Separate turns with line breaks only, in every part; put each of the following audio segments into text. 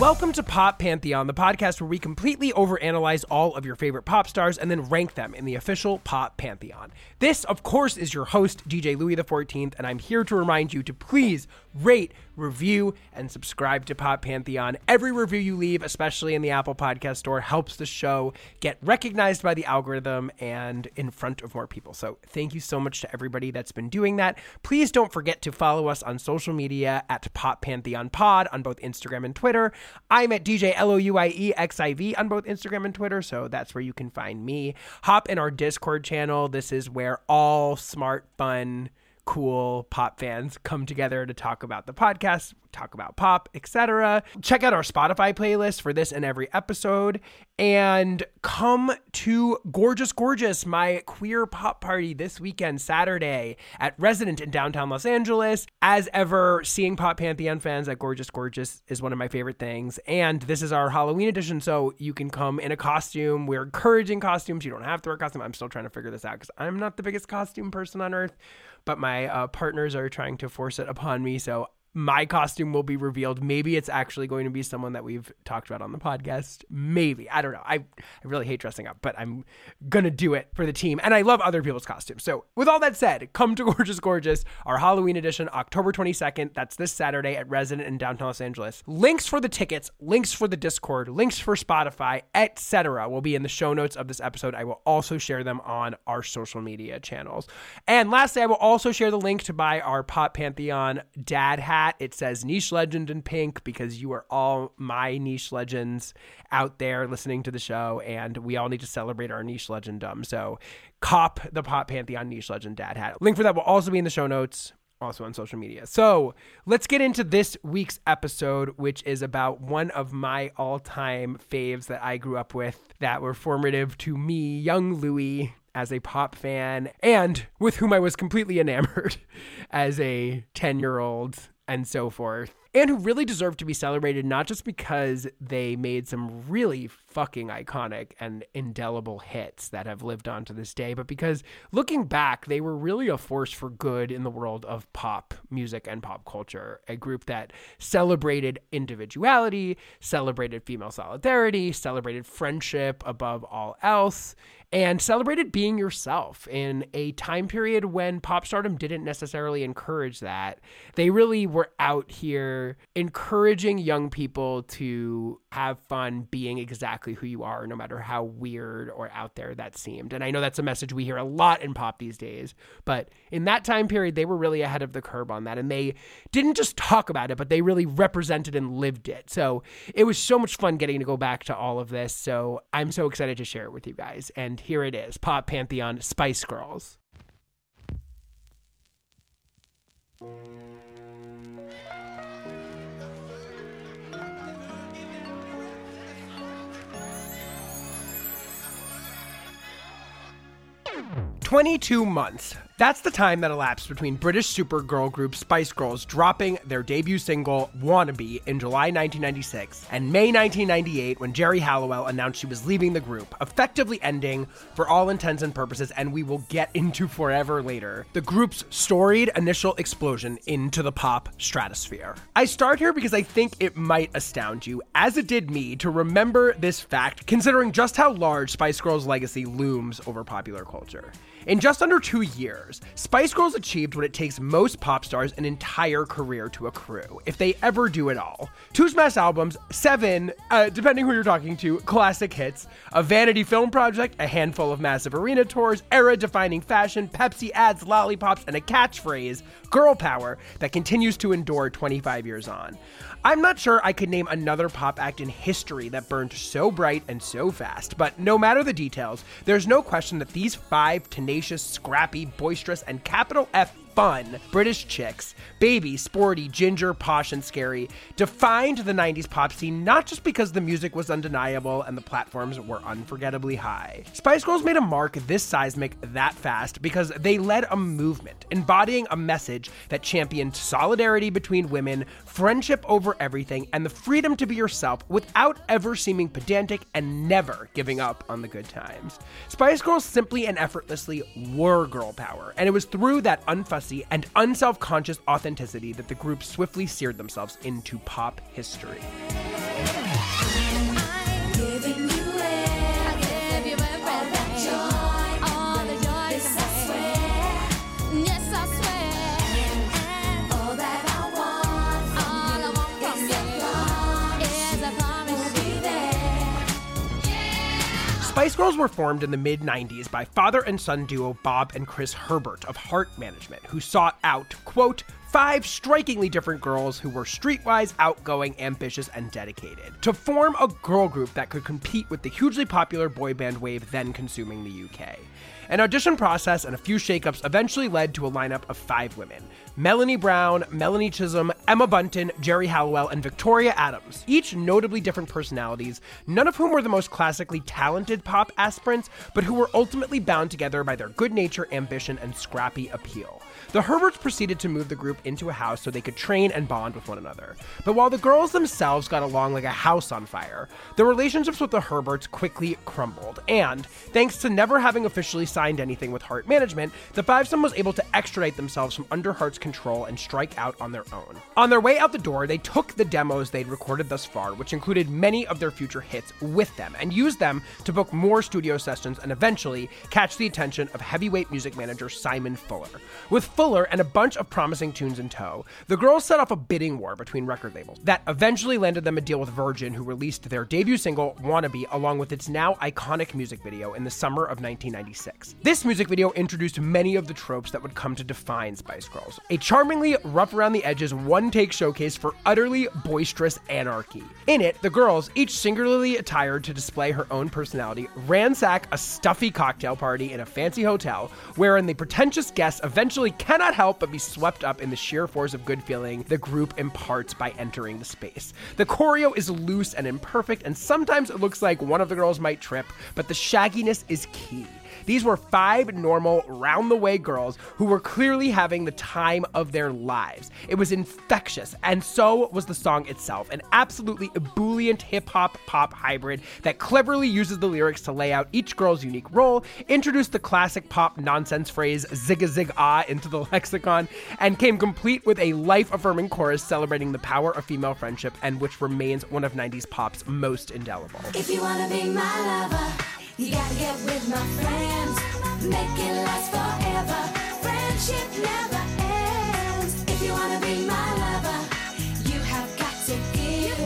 Welcome to Pop Pantheon, the podcast where we completely overanalyze all of your favorite pop stars and then rank them in the official Pop Pantheon. This, of course, is your host, DJ Louie XIV, and I'm here to remind you to please rate, review, and subscribe to Pop Pantheon. Every review you leave, especially in the Apple Podcast Store, helps the show get recognized by the algorithm and in front of more people. So thank you so much to everybody that's been doing that. Please don't forget to follow us on social media at Pop Pantheon Pod on both Instagram and Twitter. I'm at DJ L O U I E X I V on both Instagram and Twitter, so that's where you can find me. Hop in our Discord channel. This is where all smart, fun, cool pop fans come together to talk about the podcast, talk about pop, etc. Check out our Spotify playlist for this and every episode and come to Gorgeous Gorgeous, my queer pop party this weekend, Saturday at Resident in downtown Los Angeles. As ever, seeing Pop Pantheon fans at Gorgeous Gorgeous is one of my favorite things. And this is our Halloween edition, so you can come in a costume. We're encouraging costumes. You don't have to wear a costume. I'm still trying to figure this out because I'm not the biggest costume person on earth but my uh, partners are trying to force it upon me. So my costume will be revealed. Maybe it's actually going to be someone that we've talked about on the podcast. Maybe. I don't know. I, I really hate dressing up, but I'm going to do it for the team. And I love other people's costumes. So, with all that said, come to Gorgeous Gorgeous, our Halloween edition, October 22nd. That's this Saturday at Resident in downtown Los Angeles. Links for the tickets, links for the Discord, links for Spotify, etc. will be in the show notes of this episode. I will also share them on our social media channels. And lastly, I will also share the link to buy our Pop Pantheon dad hat hat. It says niche legend in pink because you are all my niche legends out there listening to the show, and we all need to celebrate our niche legenddom. So, cop the Pop Pantheon niche legend dad hat. Link for that will also be in the show notes also on social media. So let's get into this week's episode, which is about one of my all time faves that I grew up with that were formative to me, young Louie, as a pop fan, and with whom I was completely enamored as a 10 year old and so forth, and who really deserve to be celebrated not just because they made some really fucking iconic and indelible hits that have lived on to this day, but because looking back, they were really a force for good in the world of pop music and pop culture. A group that celebrated individuality, celebrated female solidarity, celebrated friendship above all else and celebrated being yourself in a time period when pop stardom didn't necessarily encourage that. They really were out here encouraging young people to have fun being exactly who you are, no matter how weird or out there that seemed. And I know that's a message we hear a lot in pop these days, but in that time period, they were really ahead of the curve on that. And they didn't just talk about it, but they really represented and lived it. So it was so much fun getting to go back to all of this. So I'm so excited to share it with you guys. And here it is Pop Pantheon Spice Girls. 22 months. That's the time that elapsed between British supergirl group Spice Girls dropping their debut single, Wannabe, in July 1996, and May 1998 when Geri Halliwell announced she was leaving the group, effectively ending, for all intents and purposes, and we will get into forever later, the group's storied initial explosion into the pop stratosphere. I start here because I think it might astound you, as it did me, to remember this fact, considering just how large Spice Girls' legacy looms over popular culture. In just under two years, Spice Girls achieved what it takes most pop stars an entire career to accrue, if they ever do it all. Two smash albums, seven, uh, depending who you're talking to, classic hits, a vanity film project, a handful of massive arena tours, era defining fashion, Pepsi ads, lollipops, and a catchphrase, girl power, that continues to endure 25 years on. I'm not sure I could name another pop act in history that burned so bright and so fast, but no matter the details, there's no question that these five tenacious, scrappy, boisterous, and capital F fun British chicks, baby, sporty, ginger, posh, and scary, defined the 90s pop scene not just because the music was undeniable and the platforms were unforgettably high. Spice Girls made a mark this seismic that fast because they led a movement, embodying a message that championed solidarity between women, friendship over everything, and the freedom to be yourself without ever seeming pedantic and never giving up on the good times. Spice Girls simply and effortlessly were girl power, and it was through that unfussed and unself conscious authenticity that the group swiftly seared themselves into pop history. Spice Girls were formed in the mid 90s by father and son duo Bob and Chris Herbert of Heart Management, who sought out, quote, five strikingly different girls who were streetwise, outgoing, ambitious, and dedicated, to form a girl group that could compete with the hugely popular boy band wave then consuming the UK. An audition process and a few shakeups eventually led to a lineup of five women Melanie Brown, Melanie Chisholm, Emma Bunton, Geri Halliwell, and Victoria Adams, each notably different personalities, none of whom were the most classically talented pop aspirants, but who were ultimately bound together by their good nature, ambition, and scrappy appeal. The Herberts proceeded to move the group into a house so they could train and bond with one another. But while the girls themselves got along like a house on fire, the relationships with the Herberts quickly crumbled. And, thanks to never having officially signed anything with Heart Management, the Fivesome was able to extradite themselves from under Heart's control and strike out on their own. On their way out the door, they took the demos they'd recorded thus far, which included many of their future hits, with them and used them to book more studio sessions and eventually catch the attention of heavyweight music manager Simon Fuller. With Fuller and a bunch of promising tunes in tow, the girls set off a bidding war between record labels that eventually landed them a deal with Virgin, who released their debut single, Wannabe, along with its now iconic music video in the summer of 1996. This music video introduced many of the tropes that would come to define Spice Girls. A charmingly rough around the edges one take showcase for utterly boisterous anarchy. In it, the girls, each singularly attired to display her own personality, ransack a stuffy cocktail party in a fancy hotel, wherein the pretentious guests eventually cannot help but be swept up in the sheer force of good feeling the group imparts by entering the space. The choreo is loose and imperfect, and sometimes it looks like one of the girls might trip, but the shagginess is key. These were five normal, round the way girls who were clearly having the time of their lives. It was infectious, and so was the song itself an absolutely ebullient hip hop pop hybrid that cleverly uses the lyrics to lay out each girl's unique role, introduce the classic pop nonsense phrase zig a zig ah into the lexicon, and came complete with a life affirming chorus celebrating the power of female friendship and which remains one of 90s pop's most indelible.
If you wanna be my lover, you gotta get with my friends. Make it last forever. Friendship never ends. If you wanna be my lover, you have got to give.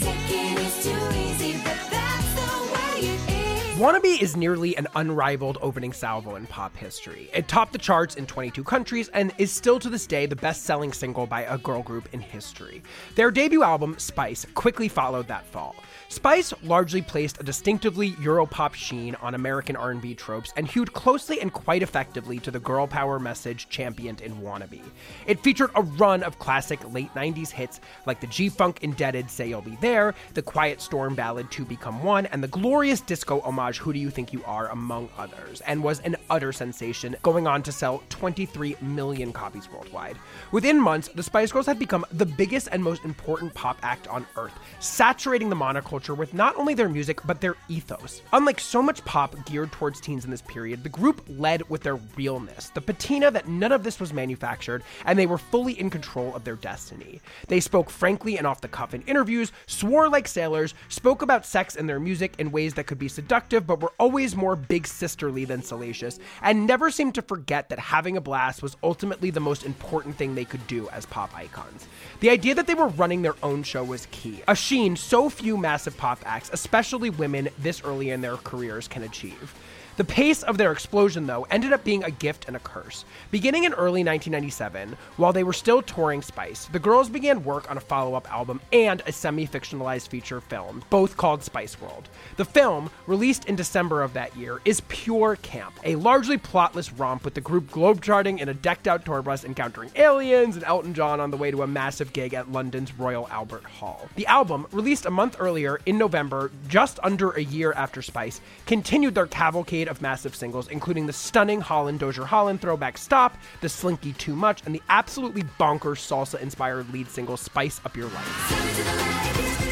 Taking is too easy, but that's the way it is.
Wannabe is nearly an unrivaled opening salvo in pop history. It topped the charts in 22 countries and is still to this day the best-selling single by a girl group in history. Their debut album, Spice, quickly followed that fall. Spice largely placed a distinctively Europop sheen on American R&B tropes and hewed closely and quite effectively to the girl power message championed in Wannabe. It featured a run of classic late 90s hits like the G-Funk indebted Say You'll Be There, the Quiet Storm ballad Two Become One, and the glorious disco homage Who Do You Think You Are, among others, and was an utter sensation, going on to sell 23 million copies worldwide. Within months, the Spice Girls had become the biggest and most important pop act on earth, saturating the monoculture with not only their music, but their ethos. Unlike so much pop geared towards teens in this period, the group led with their realness, the patina that none of this was manufactured, and they were fully in control of their destiny. They spoke frankly and off the cuff in interviews, swore like sailors, spoke about sex in their music in ways that could be seductive, but were always more big sisterly than salacious, and never seemed to forget that having a blast was ultimately the most important thing they could do as pop icons. The idea that they were running their own show was key, a sheen so few massive pop acts, especially women this early in their careers, can achieve. The pace of their explosion, though, ended up being a gift and a curse. Beginning in early 1997, while they were still touring Spice, the girls began work on a follow up album and a semi fictionalized feature film, both called Spice World. The film, released in December of that year, is pure camp, a largely plotless romp with the group globetrotting in a decked out tour bus encountering aliens and Elton John on the way to a massive gig at London's Royal Albert Hall. The album, released a month earlier in November, just under a year after Spice, continued their cavalcade of massive singles, including the stunning Holland Dozier Holland throwback Stop, the slinky Too Much, and the absolutely bonkers salsa inspired lead single Spice Up Your Life.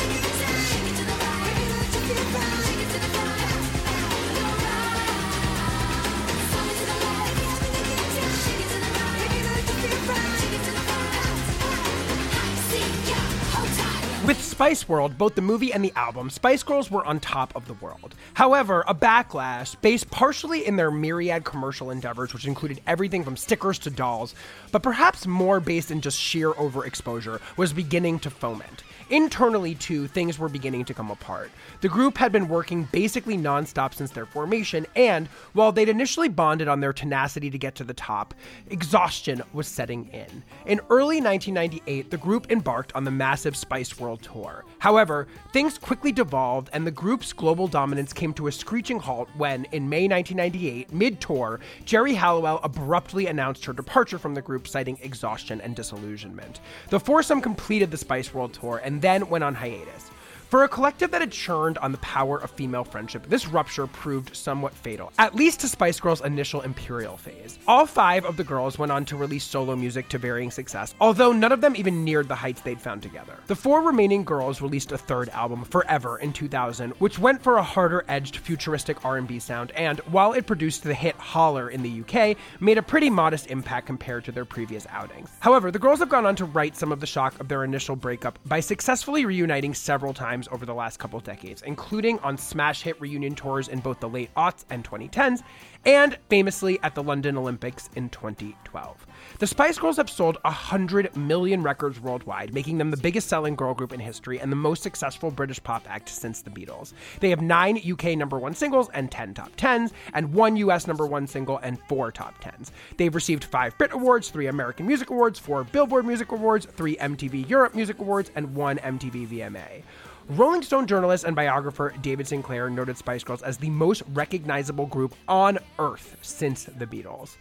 Spice World, both the movie and the album, Spice Girls were on top of the world. However, a backlash, based partially in their myriad commercial endeavors, which included everything from stickers to dolls, but perhaps more based in just sheer overexposure, was beginning to foment. Internally, too, things were beginning to come apart. The group had been working basically nonstop since their formation, and while they'd initially bonded on their tenacity to get to the top, exhaustion was setting in. In early 1998, the group embarked on the massive Spice World Tour. However, things quickly devolved, and the group's global dominance came to a screeching halt when, in May 1998, mid tour, Geri Halliwell abruptly announced her departure from the group, citing exhaustion and disillusionment. The foursome completed the Spice World Tour and then went on hiatus. For a collective that had churned on the power of female friendship, this rupture proved somewhat fatal, at least to Spice Girls' initial Imperial phase. All five of the girls went on to release solo music to varying success, although none of them even neared the heights they'd found together. The four remaining girls released a third album, Forever, in 2000, which went for a harder-edged, futuristic R&B sound, and while it produced the hit Holler in the UK, made a pretty modest impact compared to their previous outings. However, the girls have gone on to right some of the shock of their initial breakup by successfully reuniting several times over the last couple decades, including on smash hit reunion tours in both the late aughts and 2010s, and famously at the London Olympics in 2012. The Spice Girls have sold 100 million records worldwide, making them the biggest selling girl group in history and the most successful British pop act since the Beatles. They have nine UK number one singles and 10 top 10s, and one US number one single and four top 10s. They've received five Brit Awards, three American Music Awards, four Billboard Music Awards, three MTV Europe Music Awards, and one MTV VMA. Rolling Stone journalist and biographer David Sinclair noted Spice Girls as the most recognizable group on earth since the Beatles.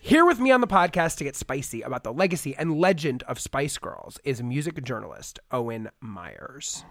Here with me on the podcast to get spicy about the legacy and legend of Spice Girls is music journalist Owen Myers.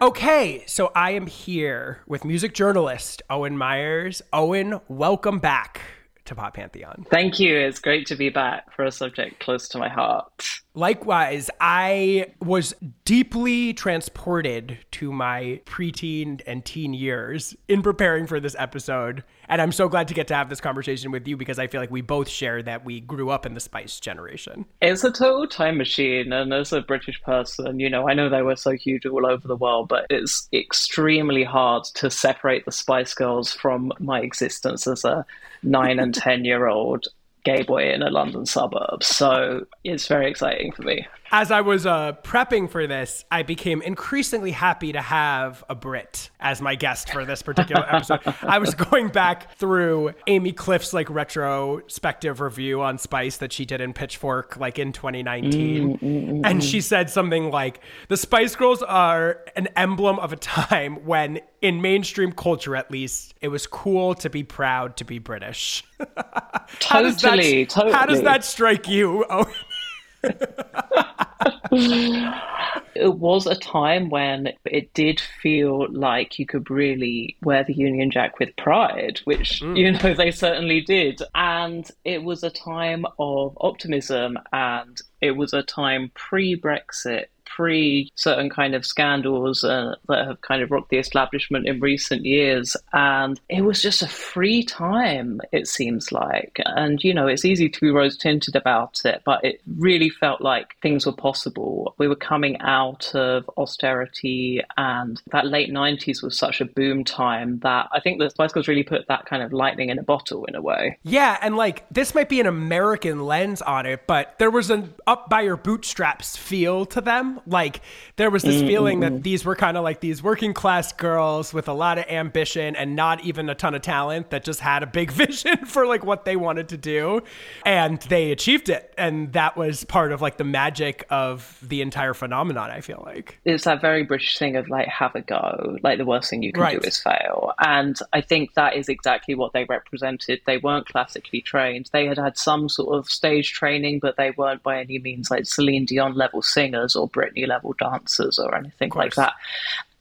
Okay, so I am here with music journalist Owen Myers. Owen, welcome back to Pop Pantheon.
Thank you. It's great to be back for a subject close to my heart.
Likewise, I was deeply transported to my preteen and teen years in preparing for this episode. And I'm so glad to get to have this conversation with you because I feel like we both share that we grew up in the Spice generation.
It's a total time machine. And as a British person, you know, I know they were so huge all over the world, but it's extremely hard to separate the Spice Girls from my existence as a nine and 10 year old gay boy in a London suburb. So it's very exciting for me.
As I was uh, prepping for this, I became increasingly happy to have a Brit as my guest for this particular episode. I was going back through Amy Cliff's like retrospective review on Spice that she did in Pitchfork like in 2019.
Mm,
and she said something like the Spice Girls are an emblem of a time when in mainstream culture at least, it was cool to be proud to be British. how does that,
Totally,
How does that strike you?
It was a time when it did feel like you could really wear the Union Jack with pride, which, mm. you know, they certainly did. And it was a time of optimism and it was a time pre Brexit. Pre certain kind of scandals uh, that have kind of rocked the establishment in recent years. And it was just a free time, it seems like. And, you know, it's easy to be rose tinted about it, but it really felt like things were possible. We were coming out of austerity, and that late 90s was such a boom time that I think the Spice Girls really put that kind of lightning in a bottle in a way.
Yeah, and like this might be an American lens on it, but there was an up by your bootstraps feel to them. Like there was this mm, feeling mm, that mm. these were kind of like these working class girls with a lot of ambition and not even a ton of talent that just had a big vision for like what they wanted to do. And they achieved it. And that was part of like the magic of the entire phenomenon, I feel like.
it's that very British thing of like have a go. Like the worst thing you can
Right.
do is fail. And I think that is exactly what they represented. They weren't classically trained. They had had some sort of stage training, but they weren't by any means like Celine Dion level singers or Britney level dancers or anything like that.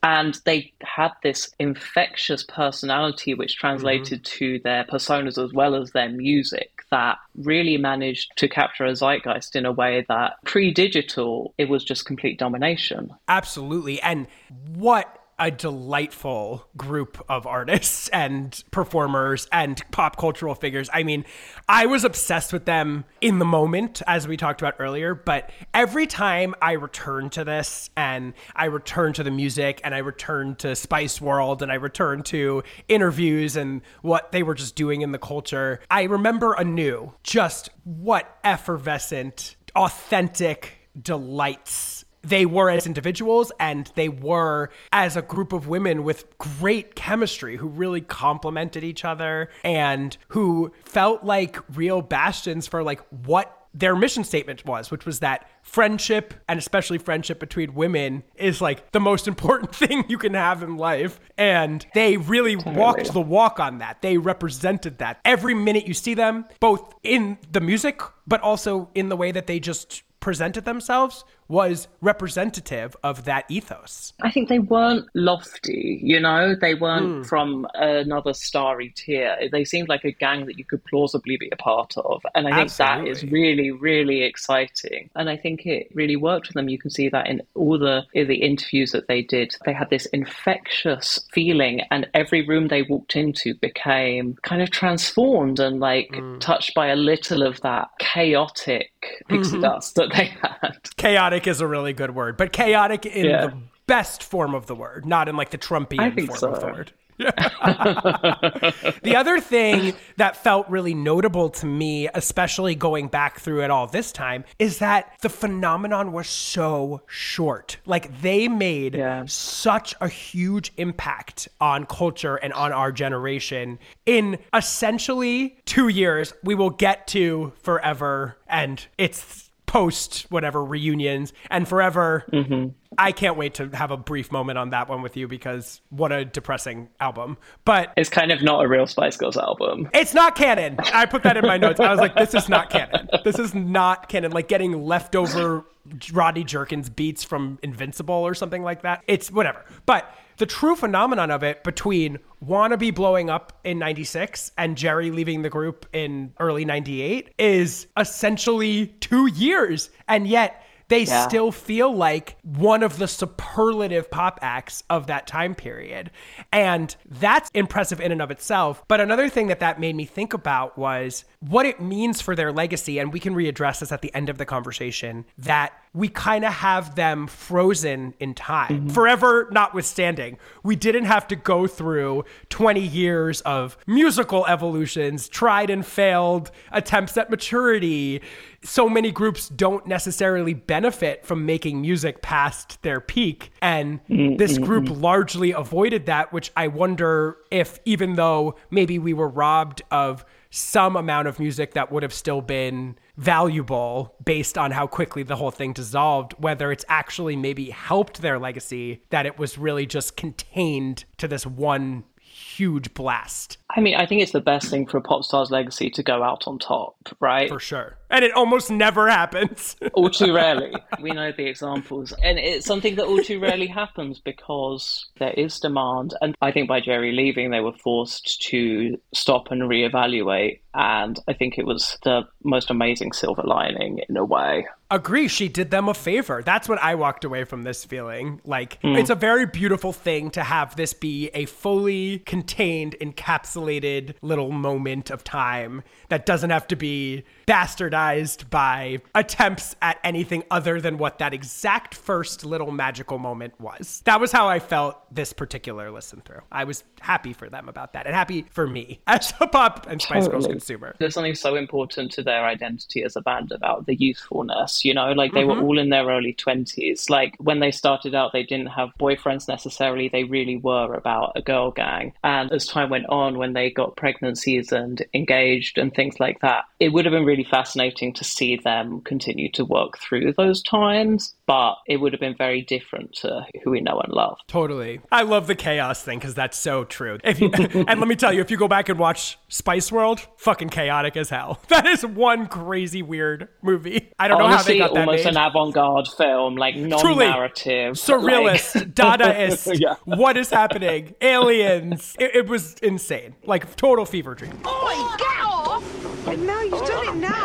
And they had this infectious personality, which translated mm-hmm. to their personas as well as their music, that really managed to capture a zeitgeist in a way that pre digital, it was just complete domination.
Absolutely. And what a delightful group of artists and performers and pop cultural figures. I mean, I was obsessed with them in the moment, as we talked about earlier, but every time I return to this and I return to the music and I return to Spice World and I return to interviews and what they were just doing in the culture, I remember anew just what effervescent, authentic delights they were as individuals and they were as a group of women with great chemistry who really complemented each other and who felt like real bastions for like what their mission statement was, which was that friendship and especially friendship between women is like the most important thing you can have in life. And they really walked the walk on that. They represented that every minute you see them, both in the music, but also in the way that they just presented themselves was representative of that ethos.
I think they weren't lofty, you know, they weren't hmm. from another starry tier. They seemed like a gang that you could plausibly be a part of. And I think that is really, really exciting. And I think it really worked for them. You can see that in all the in the interviews that they did. They had this infectious feeling and every room they walked into became kind of transformed and like hmm. touched by a little of that chaotic mm-hmm. pixie dust that they had.
Chaotic is a really good word, but chaotic in
Yeah.
the best form of the word, not in like the Trumpian form of the word. the other thing that felt really notable to me, especially going back through it all this time, is that the phenomenon was so short. Like they made
Yeah.
such a huge impact on culture and on our generation in essentially two years. We will get to forever, and it's post whatever reunions and forever. Mm-hmm. I can't wait to have a brief moment on that one with you because what a depressing album. But
It's kind of not a real Spice Girls album.
it's not canon. I put that in my notes. I was like, this is not canon. This is not canon. Like getting leftover Rodney Jerkins beats from Invincible or something like that. It's whatever. But the true phenomenon of it between Wannabe blowing up in 96 and Geri leaving the group in early 98 is essentially two years. And yet, they
Yeah.
still feel like one of the superlative pop acts of that time period. And that's impressive in and of itself. But another thing that that made me think about was what it means for their legacy. And we can readdress this at the end of the conversation that we kind of have them frozen in time, mm-hmm. forever notwithstanding. We didn't have to go through 20 years of musical evolutions, tried and failed attempts at maturity. So many groups don't necessarily benefit from making music past their peak. And mm-hmm. this mm-hmm. group largely avoided that, which I wonder if, even though maybe we were robbed of some amount of music that would have still been valuable based on how quickly the whole thing dissolved, whether it's actually maybe helped their legacy, that it was really just contained to this one huge blast.
I mean, I think it's the best thing for a pop star's legacy to go out on top, right?
For sure. And it almost never happens.
all too rarely. We know the examples. And it's something that all too rarely happens because there is demand. And I think by Geri leaving, they were forced to stop and reevaluate. And I think it was the most amazing silver lining in a way.
Agree, she did them a favor. That's what I walked away from this feeling. Like, hmm. it's a very beautiful thing to have this be a fully contained, encapsulated little moment of time that doesn't have to be bastardized by attempts at anything other than what that exact first little magical moment was. That was how I felt this particular listen through. I was happy for them about that and happy for me as a pop and Spice Girls consumer.
There's something so important to their identity as a band about the youthfulness, you know, like they were mm-hmm. all in their early 20s. Like when they started out, they didn't have boyfriends necessarily. They really were about a girl gang. And as time went on, when they got pregnancies and engaged and things like that, it would have been really fascinating to see them continue to work through those times. But it would have been very different to who we know and love.
Totally. I love the chaos thing because that's so true. If you, and let me tell you, if you go back and watch Spice World, fucking chaotic as hell. That is one crazy weird movie. I don't know how
Honestly,
they got that
almost
made.
an avant-garde film, like non-narrative,
Surrealist,
like-
Dadaist.
Yeah.
What is happening? Aliens. It, it was insane. Like total fever dream.
Oh my god! And now you've done it now.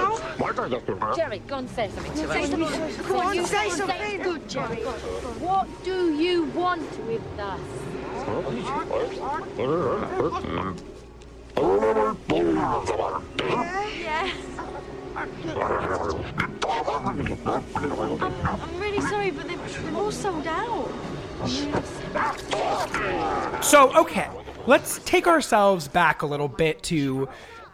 Geri, go and say something to
Say
us.
something. Come on, say something. Good, Geri.
What do you want with us?
Yes. I'm really sorry, but they've, they've all sold out.
So, okay, let's take ourselves back a little bit to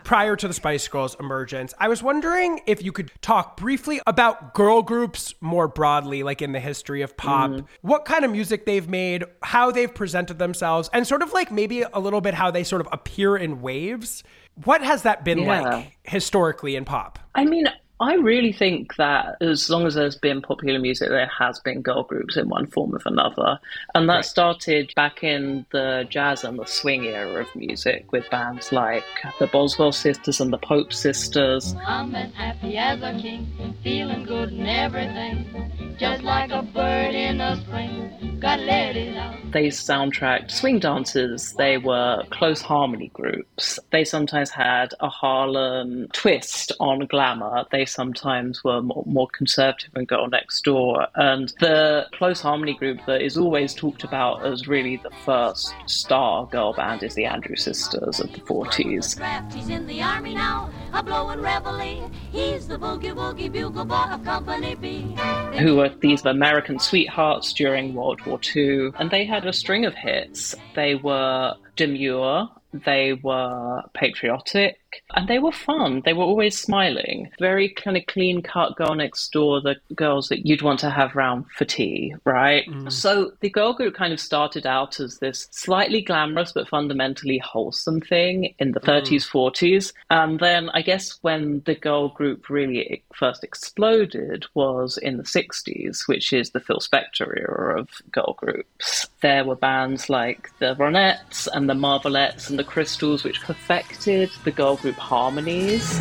prior to the Spice Girls' emergence. I was wondering if you could talk briefly about girl groups more broadly, like in the history of pop, mm-hmm. what kind of music they've made, how they've presented themselves, and sort of like maybe a little bit how they sort of appear in waves. What has that been
Yeah.
like historically in pop?
I mean, I really think that as long as there's been popular music, there has been girl groups in one form or another. And that started back in the jazz and the swing era of music with bands like the Boswell Sisters and the Pope Sisters.
I'm as happy as a king, feeling good and everything, just like a bird in the spring. Gotta let it out.
They soundtracked swing dances, they were close harmony groups. They sometimes had a Harlem twist on glamour. They sometimes were more, more conservative and girl next door. And the close harmony group that is always talked about as really the first star girl band is the Andrews Sisters of the 40s.
He's in the army now, a blowing reveille. He's the boogie woogie bugle boy of Company B.
who were these American sweethearts during World War II, and they had a string of hits. They were demure, they were patriotic, and they were fun. They were always smiling. Very kind of clean cut girl next door, the girls that you'd want to have round for tea, right? Mm. So the girl group kind of started out as this slightly glamorous but fundamentally wholesome thing in the mm. 30s, 40s. And then I guess when the girl group really first exploded was in the 60s, which is the Phil Spector era of girl groups. There were bands like the Ronettes and the Marvelettes and the Crystals, which perfected the girl group harmonies.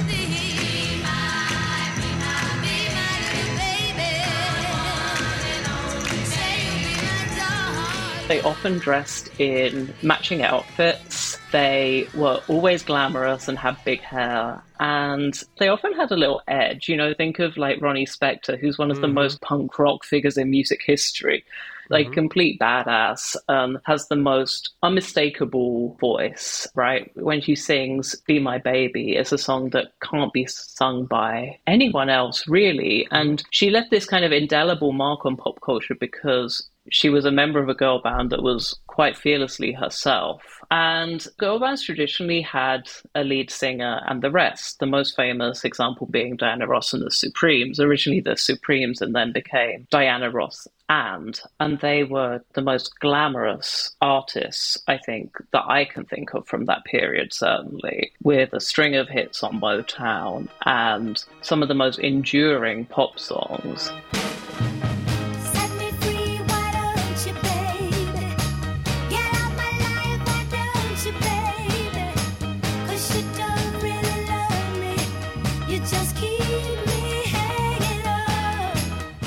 They often dressed in matching outfits. They were always glamorous and had big hair. And they often had a little edge. You know, think of like Ronnie Spector, who's one of the mm-hmm. most punk rock figures in music history. Like, complete badass, um, has the most unmistakable voice, right? When she sings Be My Baby, it's a song that can't be sung by anyone else, really. And she left this kind of indelible mark on pop culture because she was a member of a girl band that was quite fearlessly herself. And girl bands traditionally had a lead singer and the rest, the most famous example being Diana Ross and the Supremes, originally the Supremes and then became Diana Ross and and they were the most glamorous artists I think that I can think of from that period certainly with a string of hits on Motown and some of the most enduring pop songs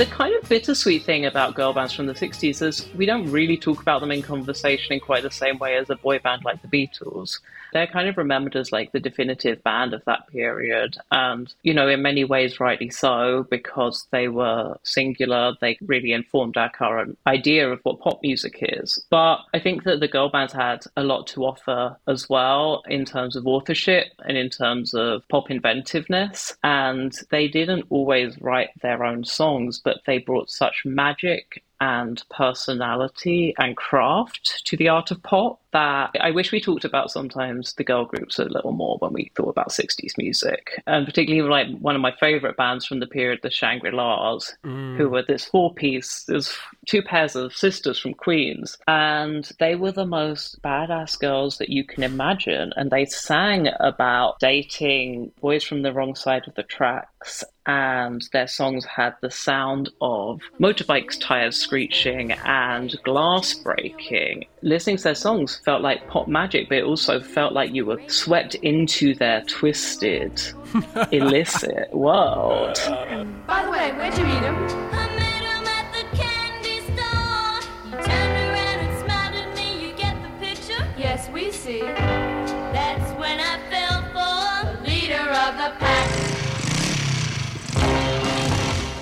The kind of bittersweet thing about girl bands from the 60s is we don't really talk about them in conversation in quite the same way as a boy band like the Beatles. They're kind of remembered as like the definitive band of that period. And, you know, in many ways, rightly so, because they were singular. They really informed our current idea of what pop music is. But I think that the girl bands had a lot to offer as well in terms of authorship and in terms of pop inventiveness. And they didn't always write their own songs, but they brought such magic and personality and craft to the art of pop that I wish we talked about sometimes the girl groups a little more when we thought about 60s music. And particularly like one of my favorite bands from the period, the Shangri-Las, mm. who were this four piece, there's two pairs of sisters from Queens. And they were the most badass girls that you can imagine. And they sang about dating boys from the wrong side of the tracks and their songs had the sound of motorbikes tires screeching and glass breaking. Listening to their songs felt like pop magic, but it also felt like you were swept into their twisted, illicit world.
By the way, where'd you meet him?
Him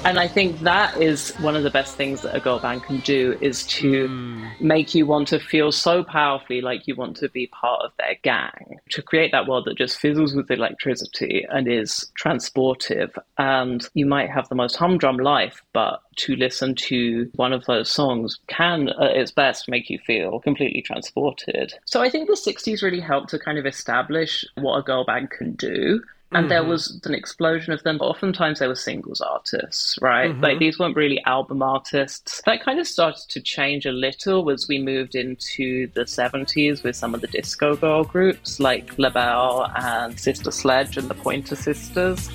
And I
think that is one of the best things that a girl band can do is to hmm. make you want to feel so powerfully like you want to be part of their gang, to create that world that just fizzles with electricity and is transportive. And you might have the most humdrum life, but to listen to one of those songs can, at its best, make you feel completely transported. So I think the 60s really helped to kind of establish what a girl band can do. And there mm-hmm. was an explosion of them. But oftentimes they were singles artists, right? Mm-hmm. Like these weren't really album artists. That kind of started to change a little as we moved into the 70s with some of the disco girl groups like LaBelle and Sister Sledge and the Pointer Sisters.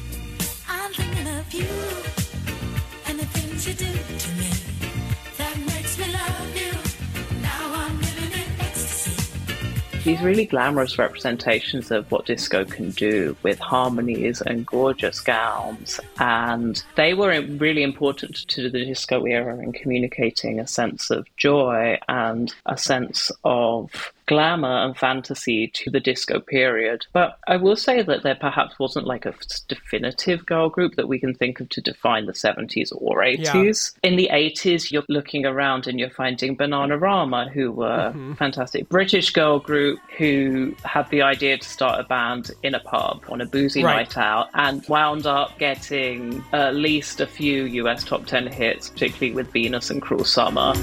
These really glamorous representations of what disco can do with harmonies and gorgeous gowns. And they were really important to the disco era in communicating a sense of joy and a sense of glamour and fantasy to the disco period. But I will say that there perhaps wasn't like a definitive girl group that we can think of to define the 70s or 80s. In the 80s, you're looking around and you're finding Bananarama, who were a mm-hmm. fantastic British girl group who had the idea to start a band in a pub on a boozy
Right.
night out and wound up getting at least a few US top 10 hits, particularly with Venus and Cruel Summer.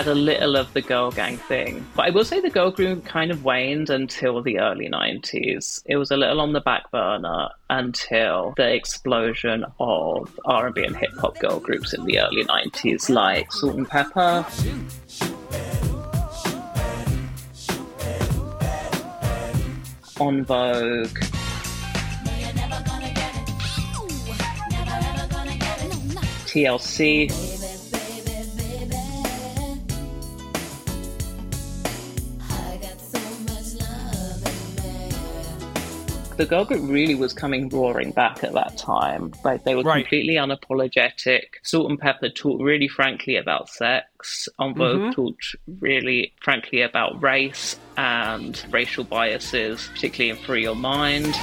Had a little of the girl gang thing. But I will say the girl group kind of waned until the early 90s. It was a little on the back burner until the explosion of R&B and hip hop girl groups in the early 90s like Salt and Pepper. En Vogue, TLC, the girl group really was coming roaring back at that time. Like they were
Right.
completely unapologetic. Salt-N-Pepa talked really frankly about sex. En Vogue mm-hmm. talked really frankly about race and racial biases, particularly in Free Your Mind.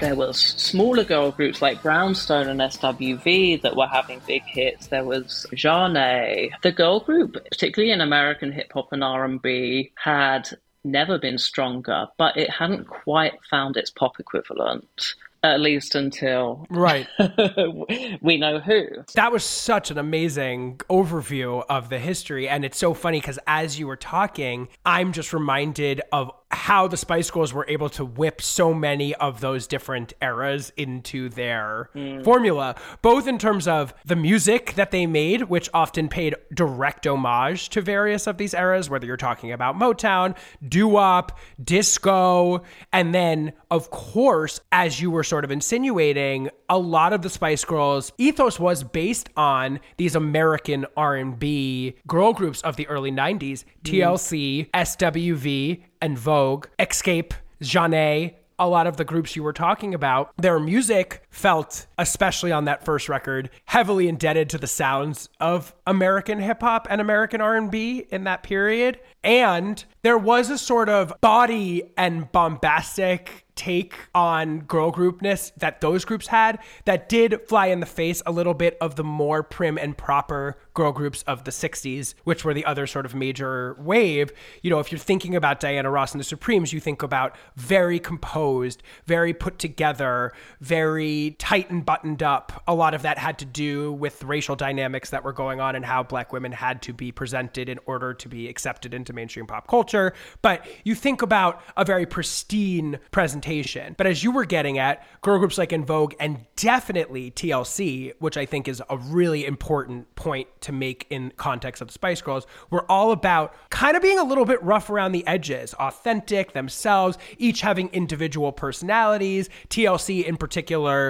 There was smaller girl groups like Brownstone and SWV that were having big hits. There was Jade. The girl group, particularly in American hip hop and R&B, had never been stronger, but it hadn't quite found its pop equivalent. At least until
Right.
we know who.
That was such an amazing overview of the history. And it's so funny because as you were talking, I'm just reminded of how the Spice Girls were able to whip so many of those different eras into their hmm. formula, both in terms of the music that they made, which often paid direct homage to various of these eras, whether you're talking about Motown, doo wop, disco, and then, of course, as you were sort of insinuating, a lot of the Spice Girls ethos was based on these American R&B girl groups of the early 90s, hmm. TLC, SWV, En Vogue, Xscape, Jade, a lot of the groups you were talking about, their music felt, especially on that first record, heavily indebted to the sounds of American hip hop and American R&B in that period. And there was a sort of body and bombastic take on girl groupness that those groups had that did fly in the face a little bit of the more prim and proper girl groups of the 60s, which were the other sort of major wave. You know, if you're thinking about Diana Ross and the Supremes, you think about very composed, very put together, very tight and buttoned up. A lot of that had to do with racial dynamics that were going on and how black women had to be presented in order to be accepted into mainstream pop culture. But you think about a very pristine presentation. But as you were getting at, girl groups like En Vogue and definitely TLC, which I think is a really important point to make in context of the Spice Girls, were all about kind of being a little bit rough around the edges, authentic themselves, each having individual personalities. TLC in particular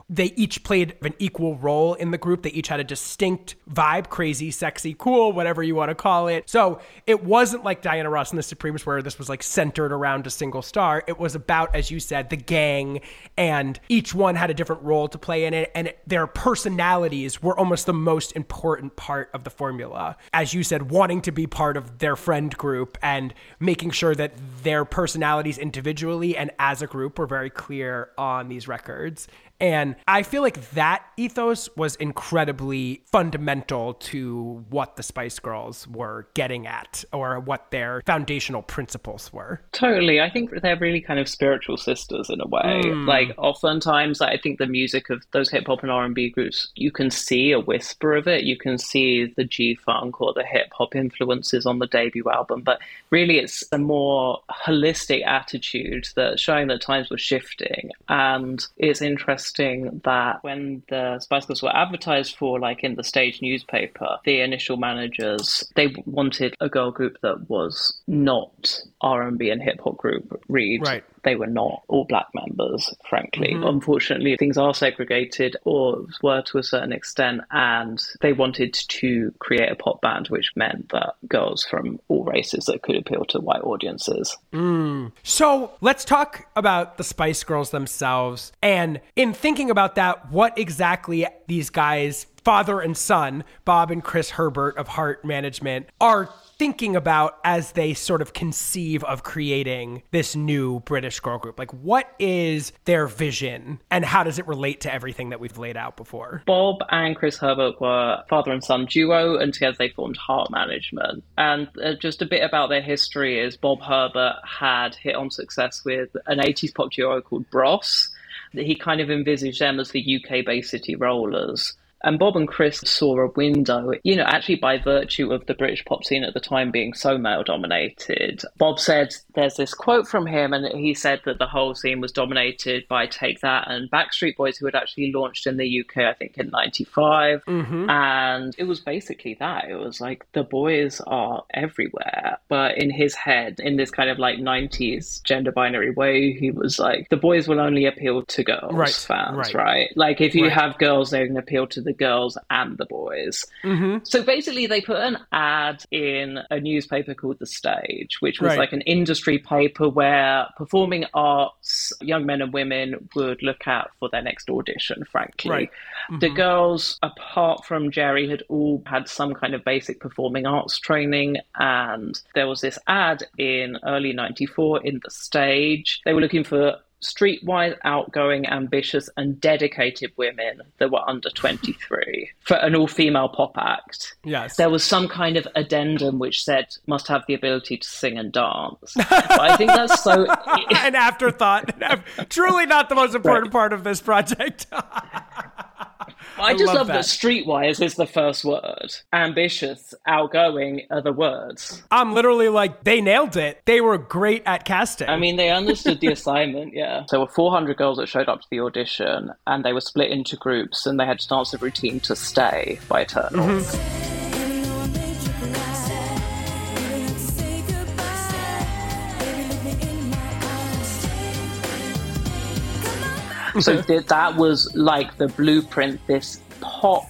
they each played an equal role in the group. They each had a distinct vibe, crazy, sexy, cool, whatever you want to call it. So it wasn't like Diana Ross and the Supremes where this was like centered around a single star. It was about, as you said, the gang, and each one had a different role to play in it, and their personalities were almost the most important part of the formula. As you said, wanting to be part of their friend group and making sure that their personalities individually and as a group were very clear on these records. And I feel like that ethos was incredibly fundamental to what the Spice Girls were getting at or what their foundational principles were.
Totally. I think they're really kind of spiritual sisters in a way. Hmm. Like oftentimes I think the music of those hip hop and R&B groups, you can see a whisper of it. You can see the G-funk or the hip hop influences on the debut album, but really it's a more holistic attitude that's showing that times were shifting. And it's interesting that when the Spice Girls were advertised for like in the stage newspaper, the initial managers, they wanted a girl group that was not R&B and hip hop group read.
Right.
They were not all black members, frankly. Mm-hmm. Unfortunately, things are segregated or were to a certain extent, and they wanted to create a pop band, which meant that girls from all races that could appeal to white audiences. Mm.
So let's talk about the Spice Girls themselves. And in thinking about that, what exactly these guys, father and son, Bob and Chris Herbert of Heart Management, are thinking about as they sort of conceive of creating this new British girl group. Like, what is their vision and how does it relate to everything that we've laid out before?
Bob and Chris Herbert were father and son duo, and together they formed Heart Management. And uh, just a bit about their history is Bob Herbert had hit on success with an 80s pop duo called Bros. That he kind of envisaged them as the UK Bay City Rollers. And Bob and Chris saw a window, you know, actually by virtue of the British pop scene at the time being so male dominated. Bob said there's this quote from him, and he said that the whole scene was dominated by Take That and Backstreet Boys, who had actually launched in the UK, I think, in 95. Mm-hmm. And it was basically that. It was like the boys are everywhere. But in his head, in this kind of like 90s gender binary way, he was like, the boys will only appeal to girls
Right,
fans,
right.
right? Like if you
Right.
have girls, they can appeal to the girls and the boys. Mm-hmm. So basically, they put an ad in a newspaper called The Stage, which was
Right.
like an industry paper where performing arts young men and women would look at for their next audition, frankly.
Right.
The mm-hmm. girls, apart from Geri, had all had some kind of basic performing arts training, and there was this ad in early 94 in The Stage. They were looking for streetwise, outgoing, ambitious, and dedicated women that were under 23 for an all female pop act.
Yes.
There was some kind of addendum which said must have the ability to sing and dance. but I think that's so.
An afterthought. Truly not the most important
Right.
part of this project.
I just
love
love,
that.
that. streetwise is the first word. Ambitious, outgoing are the words.
I'm literally like, they nailed it. They were great at casting.
I mean, they understood the assignment, yeah. There were 400 girls that showed up to the audition, and they were split into groups, and they had to dance a routine to Stay by Eternal.
Mm-hmm.
So th- that was like the blueprint, this pop,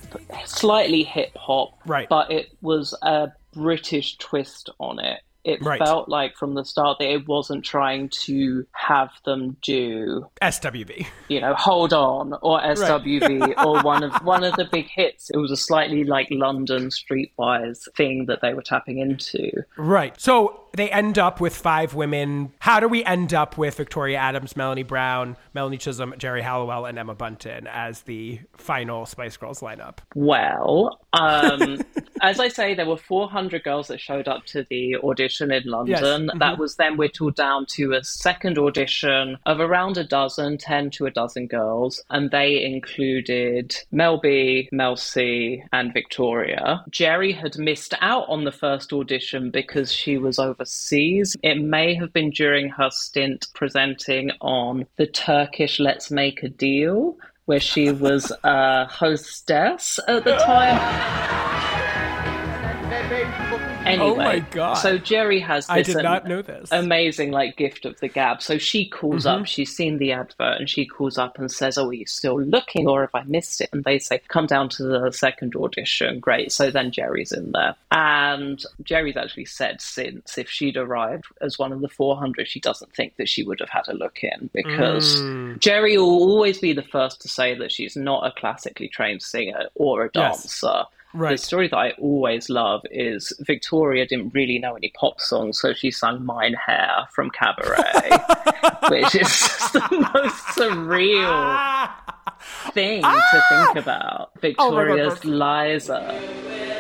slightly hip hop,
Right.
but it was a British twist on it. It
Right.
felt like from the start that it wasn't trying to have them do
SWV.
you know, Hold On or SWV or one of one of the big hits. It was a slightly like London streetwise thing that they were tapping into.
Right. So they end up with five women. How do we end up with Victoria Adams, Melanie Brown, Melanie Chisholm, Geri Halliwell, and Emma Bunton as the final Spice Girls lineup?
Well, um, as I say, there were 400 girls that showed up to the audition in London. That mm-hmm. was then whittled down to a second audition of around a dozen, 10 to a dozen girls, and they included Mel B, Mel C, and Victoria. Geri had missed out on the first audition because she was overseas. It may have been during her stint presenting on the Turkish Let's Make a Deal. Where she was a hostess at the time. Anyway,
Oh my God.
So Geri has this
I did not know this.
amazing like gift of the gab. So she calls
Mm-hmm.
up, she's seen the advert and she calls up and says, Oh, are you still looking or have I missed it? And they say, Come down to the second audition. Great. So then Geri's in there. And Geri's actually said since if she'd arrived as one of the 400, she doesn't think that she would have had a look in because
Mm.
Geri will always be the first to say that she's not a classically trained singer or a
Yes. Right.
The story that I always love is Victoria didn't really know any pop songs, so she sang Mein Herr from Cabaret, which is just the most surreal thing to think ah! about.
Oh
Victoria's
that's-
Liza.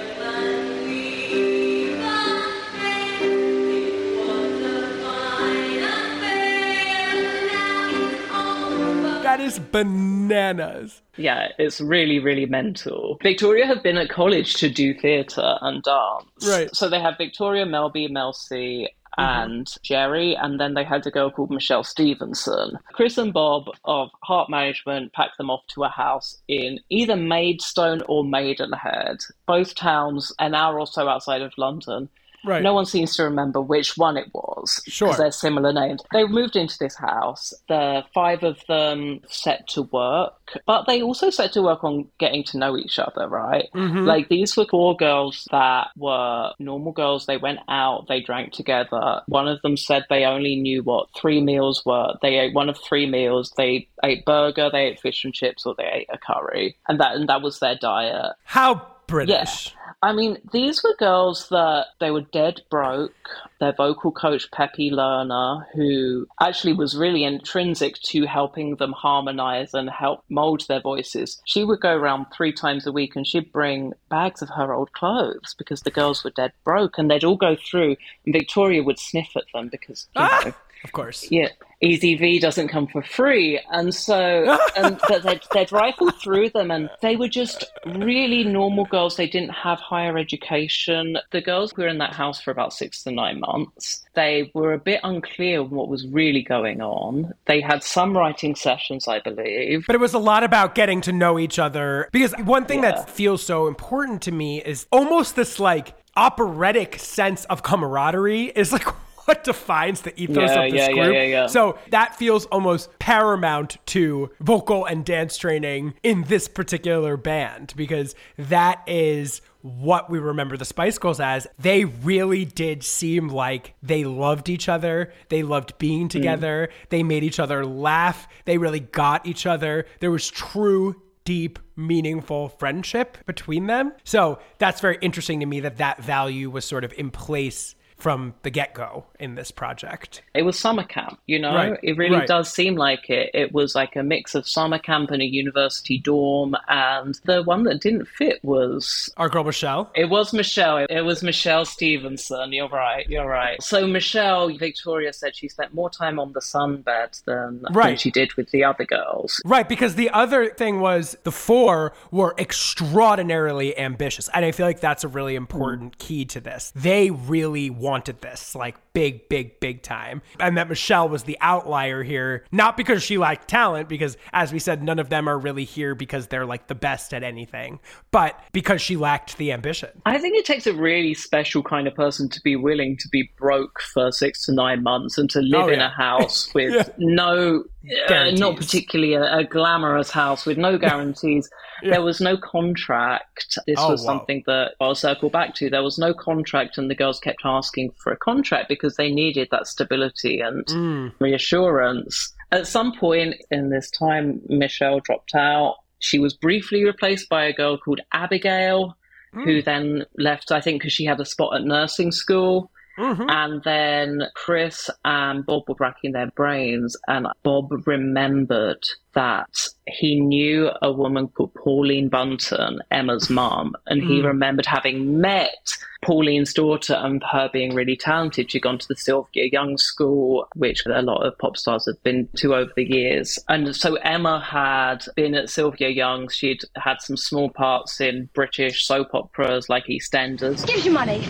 That is bananas.
Yeah, it's really, really mental. Victoria have been at college to do theatre and dance.
Right.
So they have Victoria, Mel B, Mel C, mm-hmm. and Geri, and then they had a girl called Michelle Stevenson. Chris and Bob of Heart Management packed them off to a house in either Maidstone or Maidenhead, both towns an hour or so outside of London.
Right.
No one seems to remember which one it was
Sure.
because they're similar names. They moved into this house. The five of them set to work, but they also set to work on getting to know each other, right?
Mm-hmm.
Like these were four girls that were normal girls. They went out, they drank together. One of them said they only knew what three meals were. They ate one of three meals. They ate burger, they ate fish and chips, or they ate a curry, and that and that was their diet.
How British.
I mean, these were girls that they were dead broke. Their vocal coach, Pepi Lemer, who actually was really intrinsic to helping them harmonize and help mold their voices, she would go around three times a week and she'd bring bags of her old clothes because the girls were dead broke and they'd all go through and Victoria would sniff at them because, you know,
Of course.
yeah, Easy V doesn't come for free, and so and but they'd, they'd rifle through them, and they were just really normal girls. They didn't have higher education. The girls were in that house for about six to nine months. They were a bit unclear on what was really going on. They had some writing sessions, I believe.
But it was a lot about getting to know each other. Because one thing
Yeah.
that feels so important to me is almost this like operatic sense of camaraderie is like what defines the ethos
Yeah,
of this
yeah,
group.
yeah.
So that feels almost paramount to vocal and dance training in this particular band because that is what we remember the Spice Girls as. They really did seem like they loved each other. They loved being hmm. together. They made each other laugh. They really got each other. There was true deep, meaningful friendship between them. So that's very interesting to me that that value was sort of in place from the get go in this project.
It was summer camp, you know?
Right,
It really
right.
does seem like it. It was like a mix of summer camp and a university dorm. And the one that didn't fit was
Our girl Michelle.
It was Michelle. It was Michelle Stevenson. You're right. You're right. So Michelle, Victoria said she spent more time on the sunbed than, than
Right.
she did with the other girls.
Right, because the other thing was the four were extraordinarily ambitious. And I feel like that's a really important mm. key to this. They really wanted this, like big, big, big time. And that Michelle was the outlier here, not because she lacked talent, because as we said, none of them are really here because they're like the best at anything, but because she lacked the ambition.
I think it takes a really special kind of person to be willing to be broke for six to nine months and to live
Oh,
in a house with
Yeah.
no, uh, not particularly a, a glamorous house with no guarantees. There was no contract. This
Oh,
was
wow.
something that I'll circle back to. There was no contract, and the girls kept asking for a contract because they needed that stability and
Mm.
reassurance. At some point in this time, Michelle dropped out. She was briefly replaced by a girl called Abigail,
Mm.
who then left, I think, because she had a spot at nursing school.
Mm-hmm.
And then Chris and Bob were racking their brains, and Bob remembered that he knew a woman called Pauline Bunton, Emma's mum, and he remembered having met Pauline's daughter and her being really talented. She'd gone to the Sylvia Young School, which a lot of pop stars have been to over the years. And so Emma had been at Sylvia Young. She'd had some small parts in British soap operas like EastEnders.
Give us your money.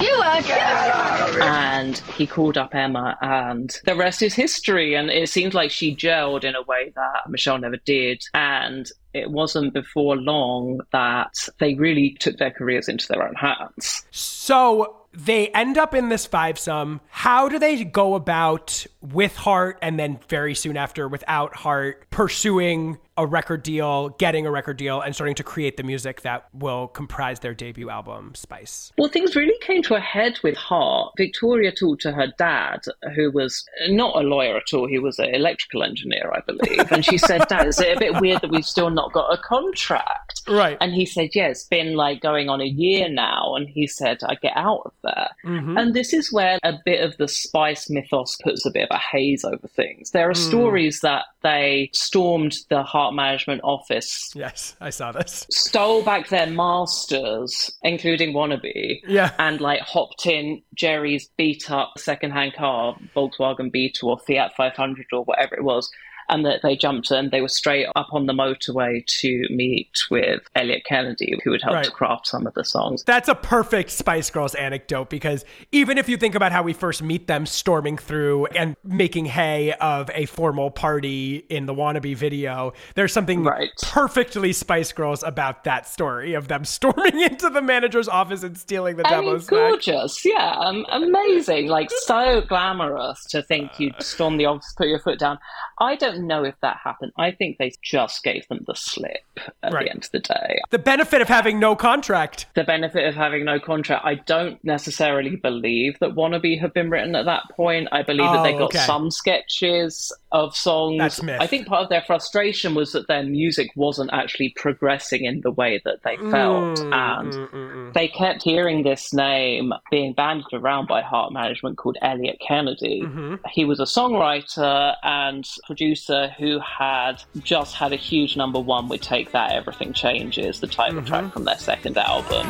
You are too.
and he called up Emma, and the rest is history. And it seems like she gelled in a way that Michelle never did. And it wasn't before long that they really took their careers into their own hands.
So they end up in this five sum. How do they go about with Heart and then very soon after without Heart pursuing a record deal, getting a record deal, and starting to create the music that will comprise their debut album, Spice?
Well, things really came to a head with Heart. Victoria talked to her dad, who was not a lawyer at all. He was an electrical engineer, I believe. And she said, Dad, is it a bit weird that we've still not got a contract?
Right.
And he said, Yeah, it's been like going on a year now. And he said, I get out of there. Mm-hmm. And this is where a bit of the Spice mythos puts a bit of a haze over things. There are mm. stories that they stormed the heart management office
Yes, I saw this.
stole back their masters, including Wannabe,
Yeah.
and like hopped in Geri's beat up secondhand car, Volkswagen Beetle or Fiat 500 or whatever it was. And that they jumped and they were straight up on the motorway to meet with Elliot Kennedy, who had helped
Right.
to craft some of the songs.
That's a perfect Spice Girls anecdote because even if you think about how we first meet them storming through and making hay of a formal party in the wannabe video, there's something
Right.
perfectly Spice Girls about that story of them storming into the manager's office and stealing the
I mean,
demos back.
gorgeous, yeah, um, amazing, like so glamorous to think you'd storm the office, put your foot down. I don't know if that happened. I think they just gave them the slip at
Right.
the end of the day.
The benefit of having no contract.
The benefit of having no contract, I don't necessarily believe that Wannabe have been written at that point. I believe that they
Oh,
got
okay.
some sketches of songs.
That's myth.
I think part of their frustration was that their music wasn't actually progressing in the way that they felt.
Mm,
and they kept hearing this name being bandied around by Heart Management called Elliot Kennedy.
Mm-hmm.
He was a songwriter and producer who had just had a huge number one with Take That Everything Changes, the title
Mm-hmm.
track from their second album.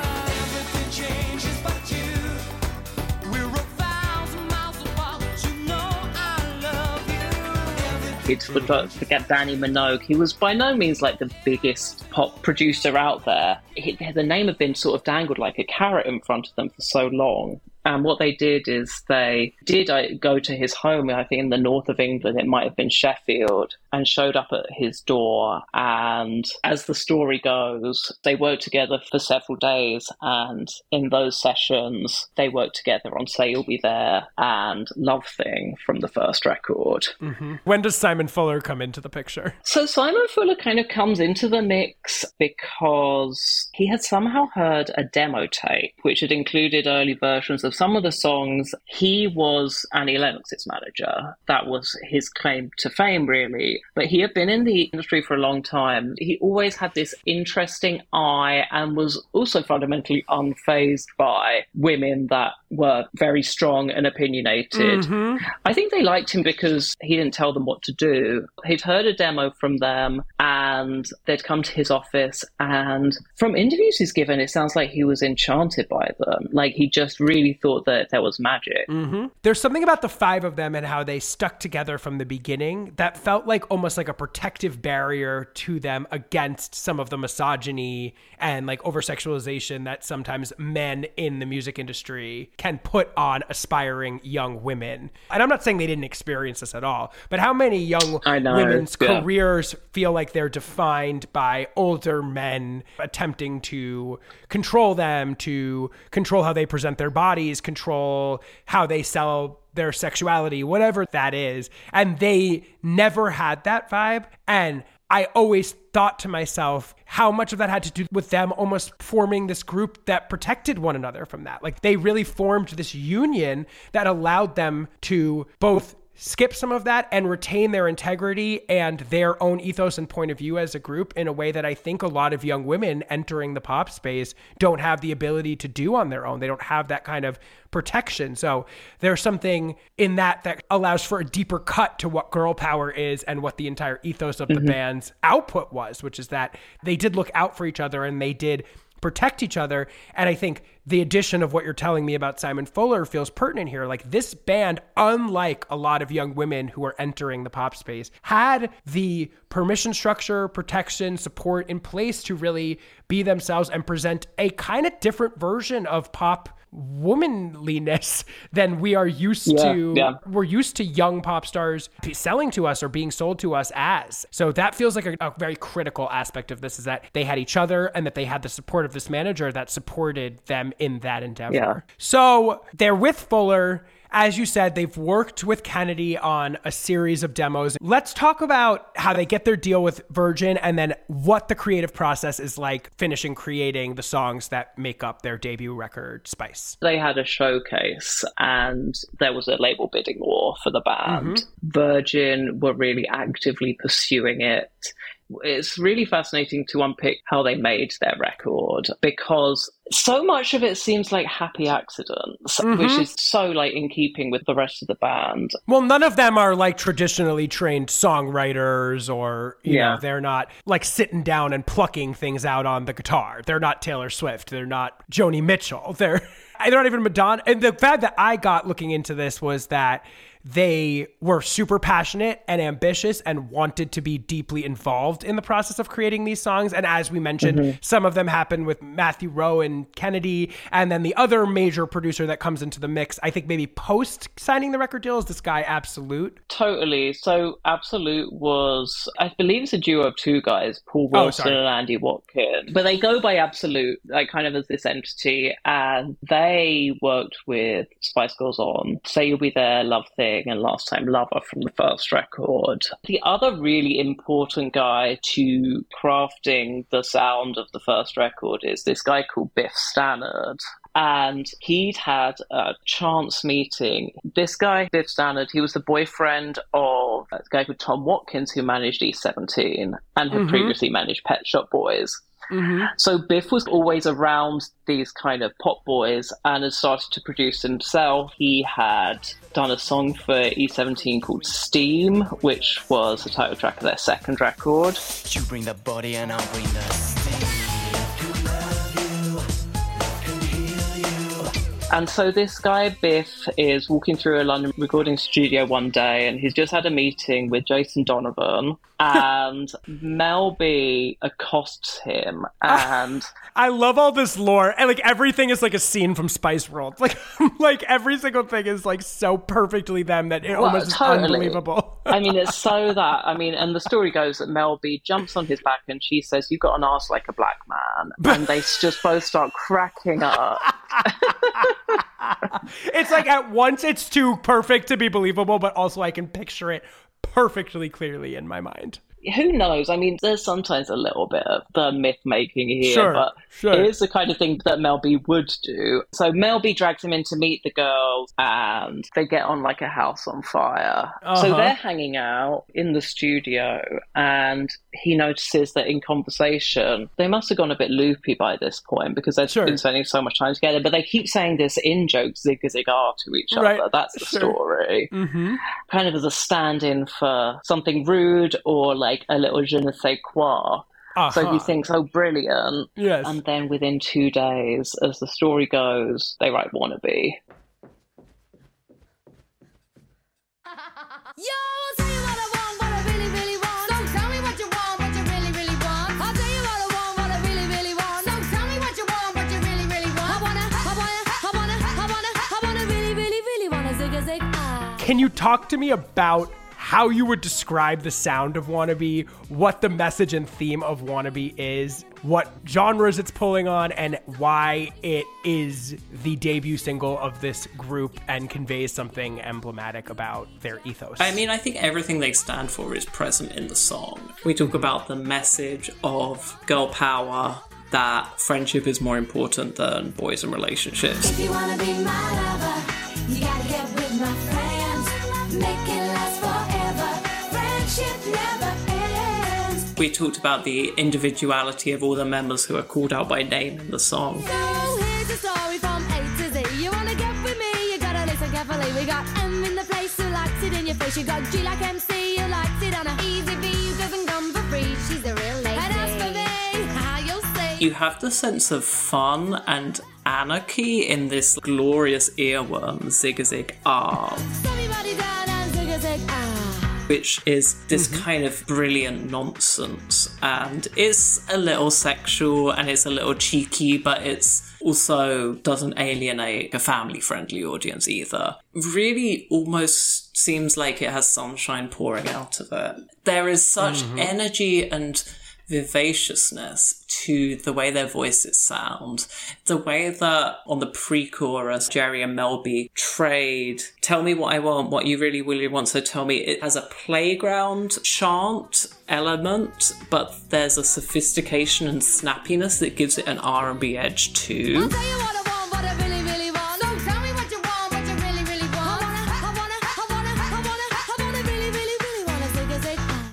He'd forgot, forget Dannii Minogue. He was by no means like the biggest pop producer out there. He, the name had been sort of dangled like a carrot in front of them for so long. And what they did is they did uh, go to his home, I think in the north of England, it might have been Sheffield, and showed up at his door. And as the story goes, they worked together for several days. And in those sessions, they worked together on Say You'll Be There and Love Thing from the first record. Mm-hmm.
When does Simon Fuller come into the picture?
So Simon Fuller kind of comes into the mix because he had somehow heard a demo tape which had included early versions of some of the songs. He was Annie Lennox's manager. That was his claim to fame, really. But he had been in the industry for a long time. He always had this interesting eye and was also fundamentally unfazed by women that were very strong and opinionated. Mm-hmm. I think they liked him because he didn't tell them what to do. He'd heard a demo from them and they'd come to his office. And from interviews he's given, it sounds like he was enchanted by them. Like he just really thought that there was magic. Mm-hmm.
There's something about the five of them and how they stuck together from the beginning that felt like almost like a protective barrier to them against some of the misogyny and like over sexualization that sometimes men in the music industry can put on aspiring young women. And I'm not saying they didn't experience this at all, but how many young women's
yeah.
careers feel like they're defined by older men attempting to control them, to control how they present their bodies, control how they sell their sexuality, whatever that is. And they never had that vibe. And I always thought to myself how much of that had to do with them almost forming this group that protected one another from that. Like they really formed this union that allowed them to both skip some of that and retain their integrity and their own ethos and point of view as a group in a way that I think a lot of young women entering the pop space don't have the ability to do on their own. They don't have that kind of protection. So there's something in that that allows for a deeper cut to what girl power is and what the entire ethos of the mm-hmm. band's output was, which is that they did look out for each other and they did protect each other. And I think the addition of what you're telling me about Simon Fuller feels pertinent here. Like this band, unlike a lot of young women who are entering the pop space, had the permission structure, protection, support in place to really be themselves and present a kind of different version of pop womanliness than we are used
Yeah,
to
yeah.
we're used to young pop stars selling to us or being sold to us as so that feels like a, a very critical aspect of this is that they had each other and that they had the support of this manager that supported them in that endeavor
Yeah.
so they're with fuller as you said, they've worked with Kennedy on a series of demos. Let's talk about how they get their deal with Virgin and then what the creative process is like finishing creating the songs that make up their debut record, Spice.
they had a showcase and there was a label bidding war for the band. Mm-hmm. Virgin were really actively pursuing it. It's really fascinating to unpick how they made their record because so much of it seems like happy accidents, which mm-hmm. is so like in keeping with the rest of the band.
Well, none of them are like traditionally trained songwriters or, you
Yeah.
know, they're not like sitting down and plucking things out on the guitar. They're not Taylor Swift. They're not Joni Mitchell. They're, they're not even Madonna. And the fact that I got looking into this was that they were super passionate and ambitious and wanted to be deeply involved in the process of creating these songs. And as we mentioned, mm-hmm. some of them happened with Matthew Rowe and Kennedy. And then the other major producer that comes into the mix, I think maybe post signing the record deal, is this guy Absolute.
Totally. So Absolute was, I believe it's a duo of two guys, Paul
Oh,
Wilson
sorry.
and Andy Watkin. But they go by Absolute, like kind of as this entity, and they worked with Spice Girls on Say You'll Be There, Love Thing, and Last Time Lover from the first record. The other really important guy to crafting the sound of the first record is this guy called Biff Stannard and he'd had a chance meeting. This guy, Biff Stannard, he was the boyfriend of a guy called Tom Watkins, who managed E17 and had mm-hmm. previously managed Pet Shop Boys. Mm-hmm. So Biff was always around these kind of pop boys and had started to produce himself. He had done a song for E17 called Steam, which was the title track of their second record.
You bring the body and I'll bring the
And so this guy, Biff, is walking through a London recording studio one day and he's just had a meeting with Jason Donovan and Mel B accosts him ah, and
I love all this lore, and like everything is like a scene from Spice World. Like, like every single thing is like so perfectly them that it
Well,
almost is unbelievable.
I mean, it's so that. I mean, and the story goes that Mel B jumps on his back and she says, "You've got an ass like a black man," and they just both start cracking up.
it's like at once it's too perfect to be believable, but also I can picture it perfectly clearly in my mind.
Who knows? I mean, there's sometimes a little bit of the myth making here,
Sure,
but
sure.
it is the kind of thing that Mel B would do. So Mel B drags him in to meet the girls, and they get on like a house on fire.
Uh-huh.
So they're hanging out in the studio, and he notices that in conversation, they must have gone a bit loopy by this point because they've
Sure.
been spending so much time together. But they keep saying this in joke, zig a zig ah to each
Right,
other. That's the
sure.
story kind of as a stand-in for something rude or like a little je ne sais quoi. So he
Uh-huh.
thinks, oh, brilliant.
Yes.
And then within two days, as the story goes, they write Wannabe.
Yo,
Can you talk to me about how you would describe the sound of Wannabe, what the message and theme of Wannabe is, what genres it's pulling on, and why it is the debut single of this group and conveys something emblematic about their ethos?
I mean, I think everything they stand for is present in the song. We talk about the message of girl power, that friendship is more important than boys and relationships. We talked about the individuality of all the members who are called out by name in the song.
So here's a story from A to Z. You wanna get with me? You gotta listen carefully. We got M in the place who likes it in your face. You got G like MC who likes it on a easy V who doesn't come for free. She's a real lady. And as for me, how you'll see.
You
have the sense of fun and anarchy in this glorious earworm, Zig a Zig Ah. Which is this kind of brilliant nonsense, and it's a little sexual and it's a little cheeky, but it's also doesn't alienate a family friendly audience either. Really almost seems like it has sunshine pouring out of it. There is such energy and vivaciousness to the way their voices sound. The way that on the pre chorus, Geri and Mel B trade, tell me what I want, what you really, really want, so tell me. It has a playground chant element, but there's a sophistication and snappiness that gives it an R&B edge too.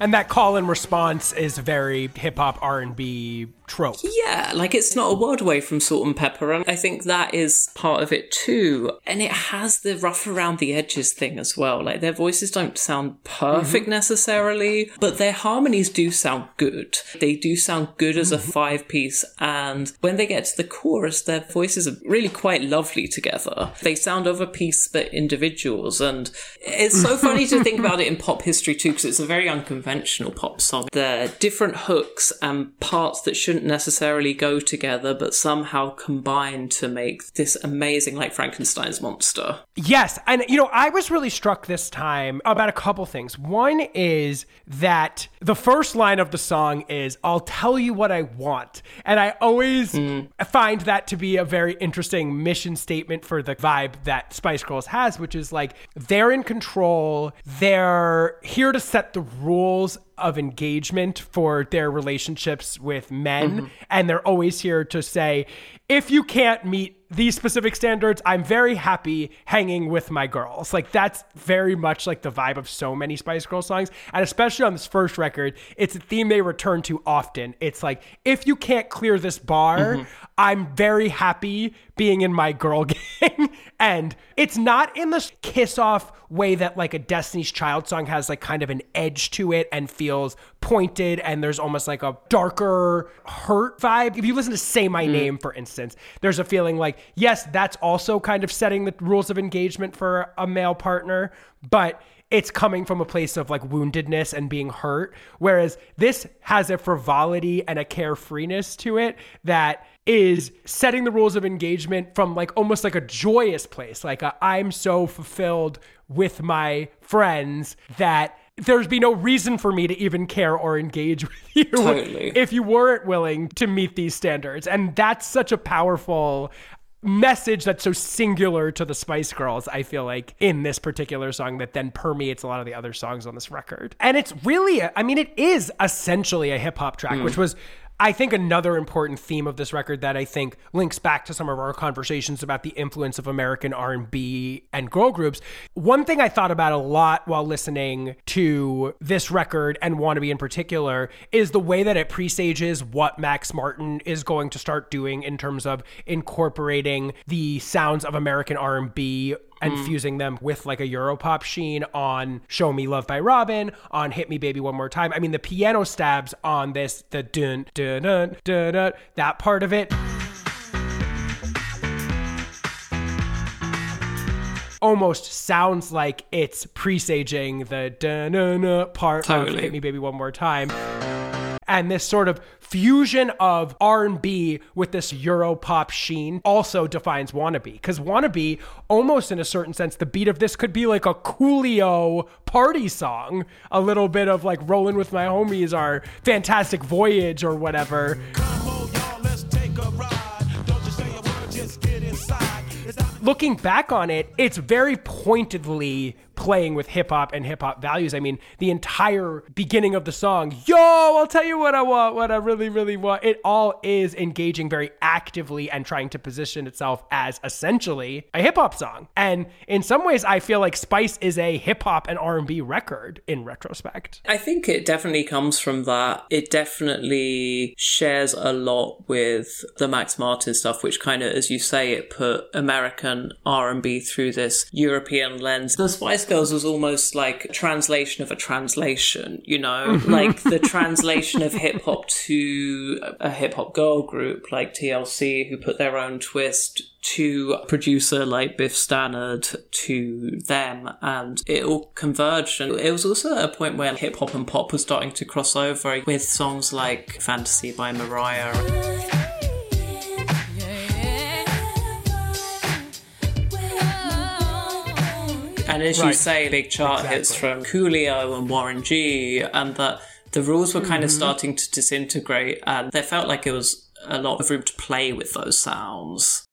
And that call and response is very hip hop R and B trope.
Yeah, like it's not a world away from Salt-N-Pepa, and I think that is part of it too. And it has the rough around the edges thing as well. Like their voices don't sound perfect mm-hmm. necessarily, but their harmonies do sound good. They do sound good as a mm-hmm. five piece, and when they get to the chorus, their voices are really quite lovely together. They sound of a piece but individuals, and it's so funny to think about it in pop history too, because it's a very unconventional pop song. There are different hooks and parts that shouldn't necessarily go together, but somehow combine to make this amazing, like Frankenstein's monster.
Yes, and you know, I was really struck this time about a couple things. One is that the first line of the song is "I'll tell you what I want," and I always hmm. find that to be a very interesting mission statement for the vibe that Spice Girls has, which is like they're in control, they're here to set the rules goals of engagement for their relationships with men. Mm-hmm. And they're always here to say if you can't meet these specific standards i'm very happy hanging with my girls. Like that's very much like the vibe of so many spice girl songs. And especially on this first record it's a theme they return to often. It's like if you can't clear this bar mm-hmm. i'm very happy being in my girl gang. And it's not in the kiss off way that like a destiny's child song has like kind of an edge to it and feels pointed and there's almost like a darker hurt vibe. If you listen to say my mm. name for instance there's a feeling like yes that's also kind of setting the rules of engagement for a male partner but it's coming from a place of like woundedness and being hurt. Whereas this has a frivolity and a carefreeness to it that is setting the rules of engagement from like almost like a joyous place like i i'm so fulfilled with my friends that there's be no reason for me to even care or engage with you
Totally.
if you weren't willing to meet these standards and that's such a powerful message that's so singular to the Spice Girls, I feel like, in this particular song that then permeates a lot of the other songs on this record. And it's really, a, I mean, it is essentially a hip hop track, hmm. which was. I think another important theme of this record that I think links back to some of our conversations about the influence of American R&B and girl groups. One thing I thought about a lot while listening to this record and Wannabe in particular is the way that it presages what Max Martin is going to start doing in terms of incorporating the sounds of American R&B and hmm. fusing them with like a Europop sheen on Show Me Love by Robyn, on Hit Me Baby One More Time. I mean, the piano stabs on this, the dun dun dun dun, dun that part of it. Almost sounds like it's presaging the dun dun dun part of
Totally.
Hit Me Baby One More Time and this sort of fusion of R&B with this Europop sheen also defines Wannabe. Because Wannabe almost in a certain sense the beat of this could be like a Coolio party song. A little bit of like rolling with my homies or fantastic voyage or whatever. Looking back on it, it's very pointedly playing with hip hop and hip hop values. I mean, the entire beginning of the song, yo, I'll tell you what I want, what I really, really want. It all is engaging very actively and trying to position itself as essentially a hip hop song. And in some ways, I feel like Spice is a hip hop and R&B record in retrospect.
I think it definitely comes from that. It definitely shares a lot with the Max Martin stuff, which kind of, as you say, it put American American R&B through this European lens. The Spice Girls was almost like a translation of a translation, you know, mm-hmm. like the translation of hip hop to a hip hop girl group like TLC who put their own twist to a producer like Biff Stannard to them. And it all converged. And it was also at a point where hip hop and pop was starting to cross over with songs like Fantasy by Mariah. And as you say, big chart hits from Coolio and Warren G, and that the rules were kind of mm-hmm. starting to disintegrate, and there felt like it was a lot of room to play with those sounds.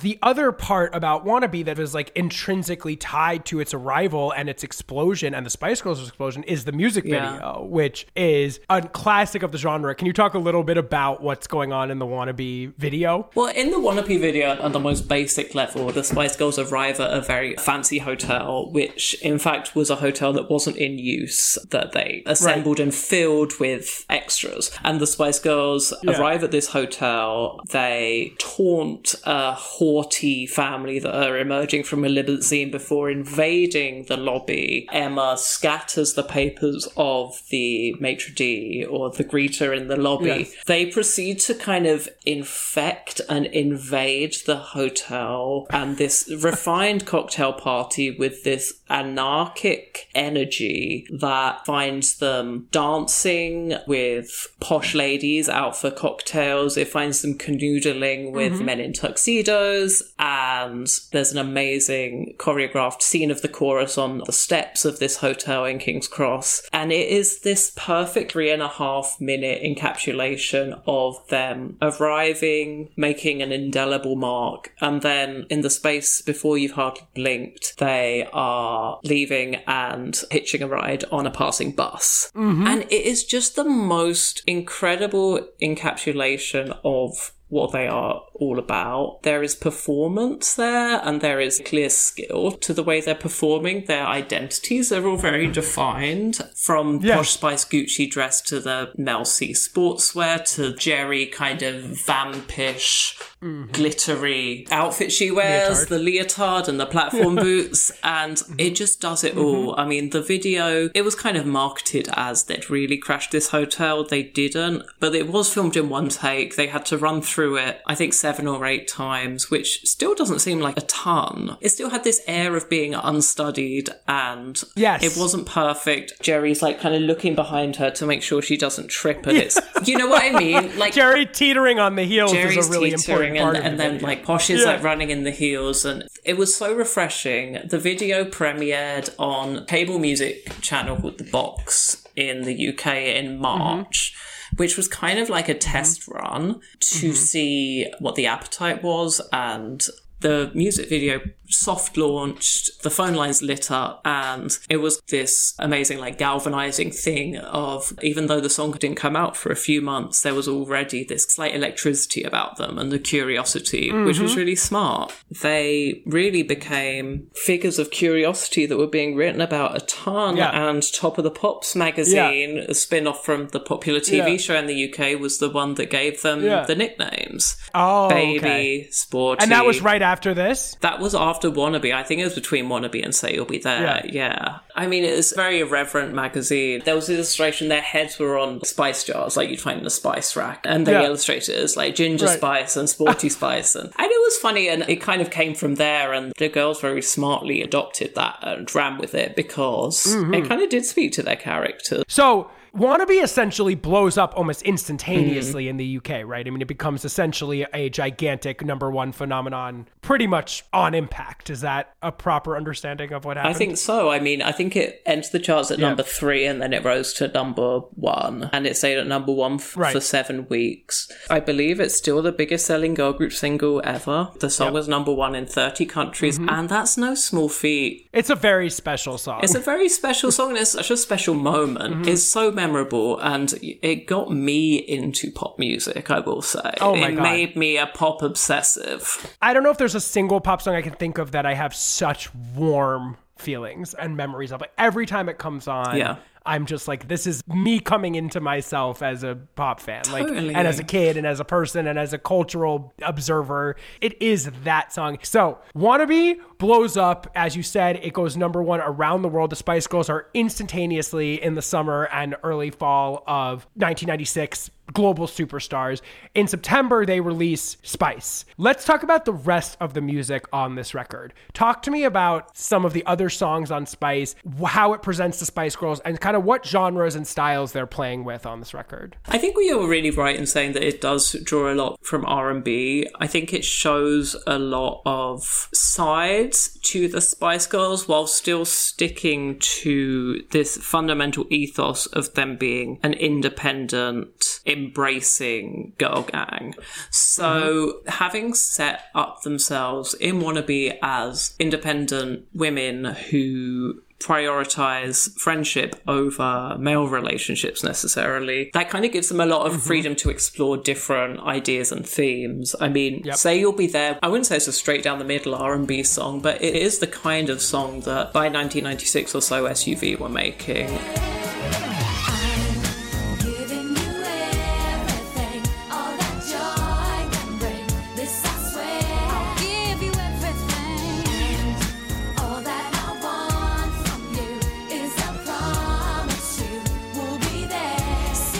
The other part about Wannabe that is like intrinsically tied to its arrival and its explosion and the Spice Girls explosion is the music
Yeah.
video, which is a classic of the genre. Can you talk a little bit about what's going on in the Wannabe video?
Well, in the Wannabe video, on the most basic level, the Spice Girls arrive at a very fancy hotel, which in fact was a hotel that wasn't in use, that they assembled and filled with extras. And the Spice Girls
Yeah.
arrive at this hotel, they taunt a haughty family that are emerging from a limousine before invading the lobby. Emma scatters the papers of the maitre d' or the greeter in the lobby.
Yes.
They proceed to kind of infect and invade the hotel and this refined cocktail party with this anarchic energy that finds them dancing with posh ladies out for cocktails. It finds them canoodling with mm-hmm. men in tuxedos. And there's an amazing choreographed scene of the chorus on the steps of this hotel in King's Cross. And it is this perfect three and a half minute encapsulation of them arriving, making an indelible mark, and then in the space before you've hardly blinked, they are leaving and hitching a ride on a passing bus. Mm-hmm. And it is just the most incredible encapsulation of what they are all about. There is performance there and there is clear skill to the way they're performing. Their identities are all very defined from
Yeah.
Posh Spice Gucci dress to the Mel C sportswear to Geri kind of vampish, Mm-hmm. glittery outfit she wears,
Leotard.
the leotard and the platform boots, and mm-hmm. it just does it mm-hmm. all. I mean, the video, it was kind of marketed as they'd really crashed this hotel. They didn't, but it was filmed in one take. They had to run through it, I think, seven or eight times, which still doesn't seem like a ton. It still had this air of being unstudied and
Yes.
it wasn't perfect. Geri's like kind of looking behind her to make sure she doesn't trip, and it's, you know what I mean? Like,
Geri teetering on the heels
Geri's
is a really
teetering
important part
and, and then
video.
like Posh is
Yeah.
like running in the heels and it was so refreshing. The video premiered on cable music channel called The Box in the UK in March. Mm-hmm. Which was kind of like a mm-hmm. test run to mm-hmm. see what the appetite was, and the music video soft launched, the phone lines lit up, and it was this amazing, like, galvanizing thing of even though the song didn't come out for a few months, there was already this slight electricity about them and the curiosity, which was mm-hmm. really smart. They really became figures of curiosity that were being written about a ton,
Yeah.
and Top of the Pops magazine, a spin off from the popular TV
Yeah.
show in the UK, was the one that gave them
Yeah.
the nicknames.
Oh,
Baby,
okay.
Sporty.
And that was right after this?
That was after Wannabe. I think it was between Wannabe and Say You'll Be There.
Yeah.
Yeah. I mean, it was a very irreverent magazine. There was illustration, their heads were on spice jars, like you'd find in a spice rack. And they
Yeah.
illustrated it as like ginger
Right.
spice and sporty spice. And, and it was funny. And it kind of came from there. And the girls very smartly adopted that and ran with it because
Mm-hmm.
it kind of did speak to their character.
So Wannabe essentially blows up almost instantaneously
Mm-hmm.
in the UK, right? I mean, it becomes essentially a gigantic number one phenomenon pretty much on impact. Is that a proper understanding of what happened?
I think so. I mean, I think it entered the charts at
Yeah.
number three and then it rose to number one. And it stayed at number one f-
Right.
for seven weeks. I believe it's still the biggest selling girl group single ever. The song was number one in 30 countries.
Mm-hmm.
And that's no small feat.
It's a very special song.
It's a very special song and it's such a special moment.
Mm-hmm.
It's so memorable and it got me into pop music, I will say.
Oh my
it
God.
made me a pop obsessive.
I don't know if there's a single pop song I can think of that I have such warm feelings and memories of. Like every time it comes on,
Yeah.
I'm just like, this is me coming into myself as a pop fan, like, and as a kid, and as a person, and as a cultural observer. It is that song. So, Wannabe blows up. As you said, it goes number one around the world. The Spice Girls are instantaneously in the summer and early fall of 1996 global superstars. In September, they release Spice. Let's talk about the rest of the music on this record. Talk to me about some of the other songs on Spice, how it presents the Spice Girls, and kind of what genres and styles they're playing with on this record.
I think we were really right in saying that it does draw a lot from R&B. I think it shows a lot of sides to the Spice Girls while still sticking to this fundamental ethos of them being an independent, embracing girl gang. So having set up themselves in Wannabe as independent women who prioritize friendship over male relationships necessarily. That kind of gives them a lot of mm-hmm. freedom to explore different ideas and themes. I mean say you'll be there i wouldn't say it's a straight down the middle r&b song but it is the kind of song that by 1996 or so SWV were making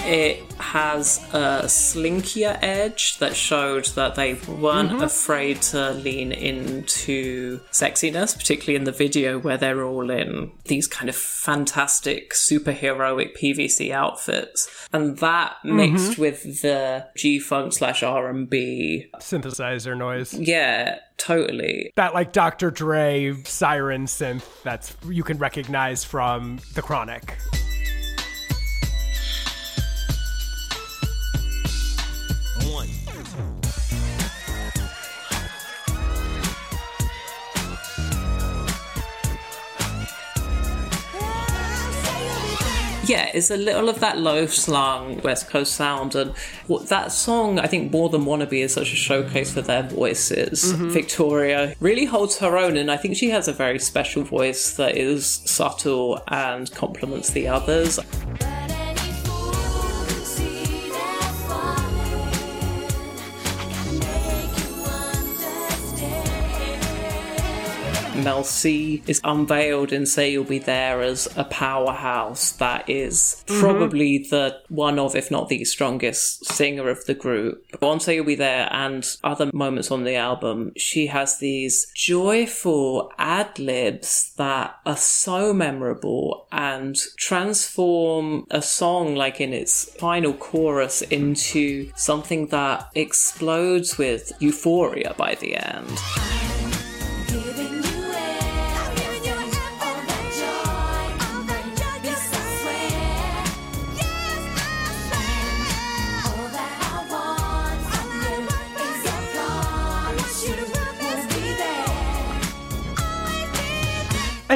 it has a slinkier edge that showed that they weren't mm-hmm. afraid to lean into sexiness, particularly in the video where they're all in these kind of fantastic superheroic PVC outfits. And that mm-hmm. mixed with the G funk slash R and B.
Synthesizer noise.
Yeah, totally.
That like Dr. Dre siren synth that's you can recognize from The Chronic.
Yeah, it's a little of that low slung West Coast sound, and what that song, I think, more than Wannabe, is such a showcase for their voices. Mm-hmm. Victoria really holds her own, and I think she has a very special voice that is subtle and complements the others.
Understand.
Mel C is unveiled and Say You'll Be There as a powerhouse that is mm-hmm. probably the one of, if not the strongest singer of the group. On Say You'll Be There and other moments on the album, she has these joyful ad libs that are so memorable and transform a song, like in its final chorus, into something that explodes with euphoria by the end.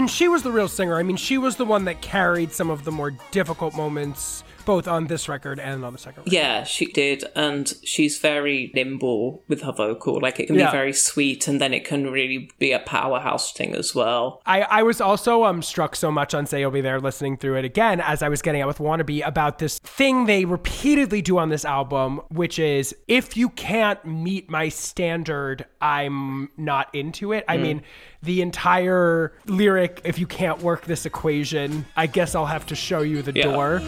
And she was the real singer. I mean, she was the one that carried some of the more difficult moments both on this record and on the second record.
Yeah, she did, and she's very nimble with her vocal. Like it can
Yeah.
be very sweet, and then it can really be a powerhouse thing as well.
I, I was also um struck so much on Say You'll Be There listening through it again as I was getting out with Wannabe about this thing they repeatedly do on this album, which is if you can't meet my standard, I'm not into it. I mean, the entire lyric, if you can't work this equation, I guess I'll have to show you the
Yeah.
door.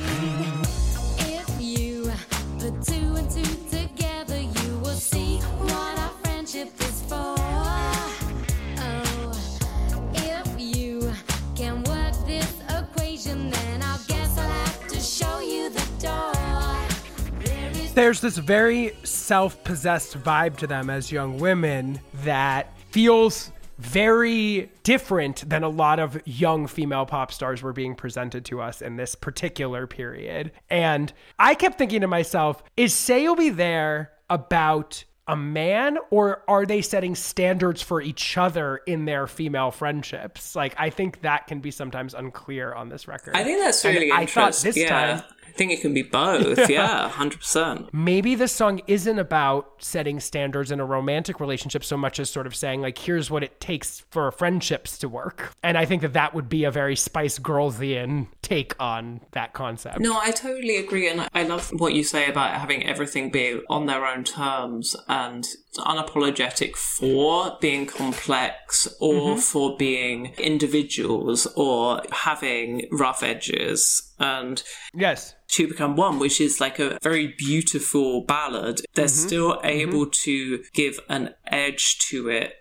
There's this very self possessed vibe to them as young women that feels very different than a lot of young female pop stars were being presented to us in this particular period. And I kept thinking to myself, is Say You'll Be There about a man or are they setting standards for each other in their female friendships? Like I think that can be sometimes unclear on this record.
I think that's really
I thought this
yeah.
time
I think it can be both. Yeah, hundred percent.
maybe the song isn't about setting standards in a romantic relationship so much as sort of saying like here's what it takes for friendships to work. And i think that that would be a very spice girlsian take on that concept.
No, I totally agree, and I love what you say about having everything be on their own terms and unapologetic for being complex or mm-hmm. for being individuals or having rough edges. And
yes
to become one, which is like a very beautiful ballad. They're mm-hmm. still mm-hmm. able to give an edge to it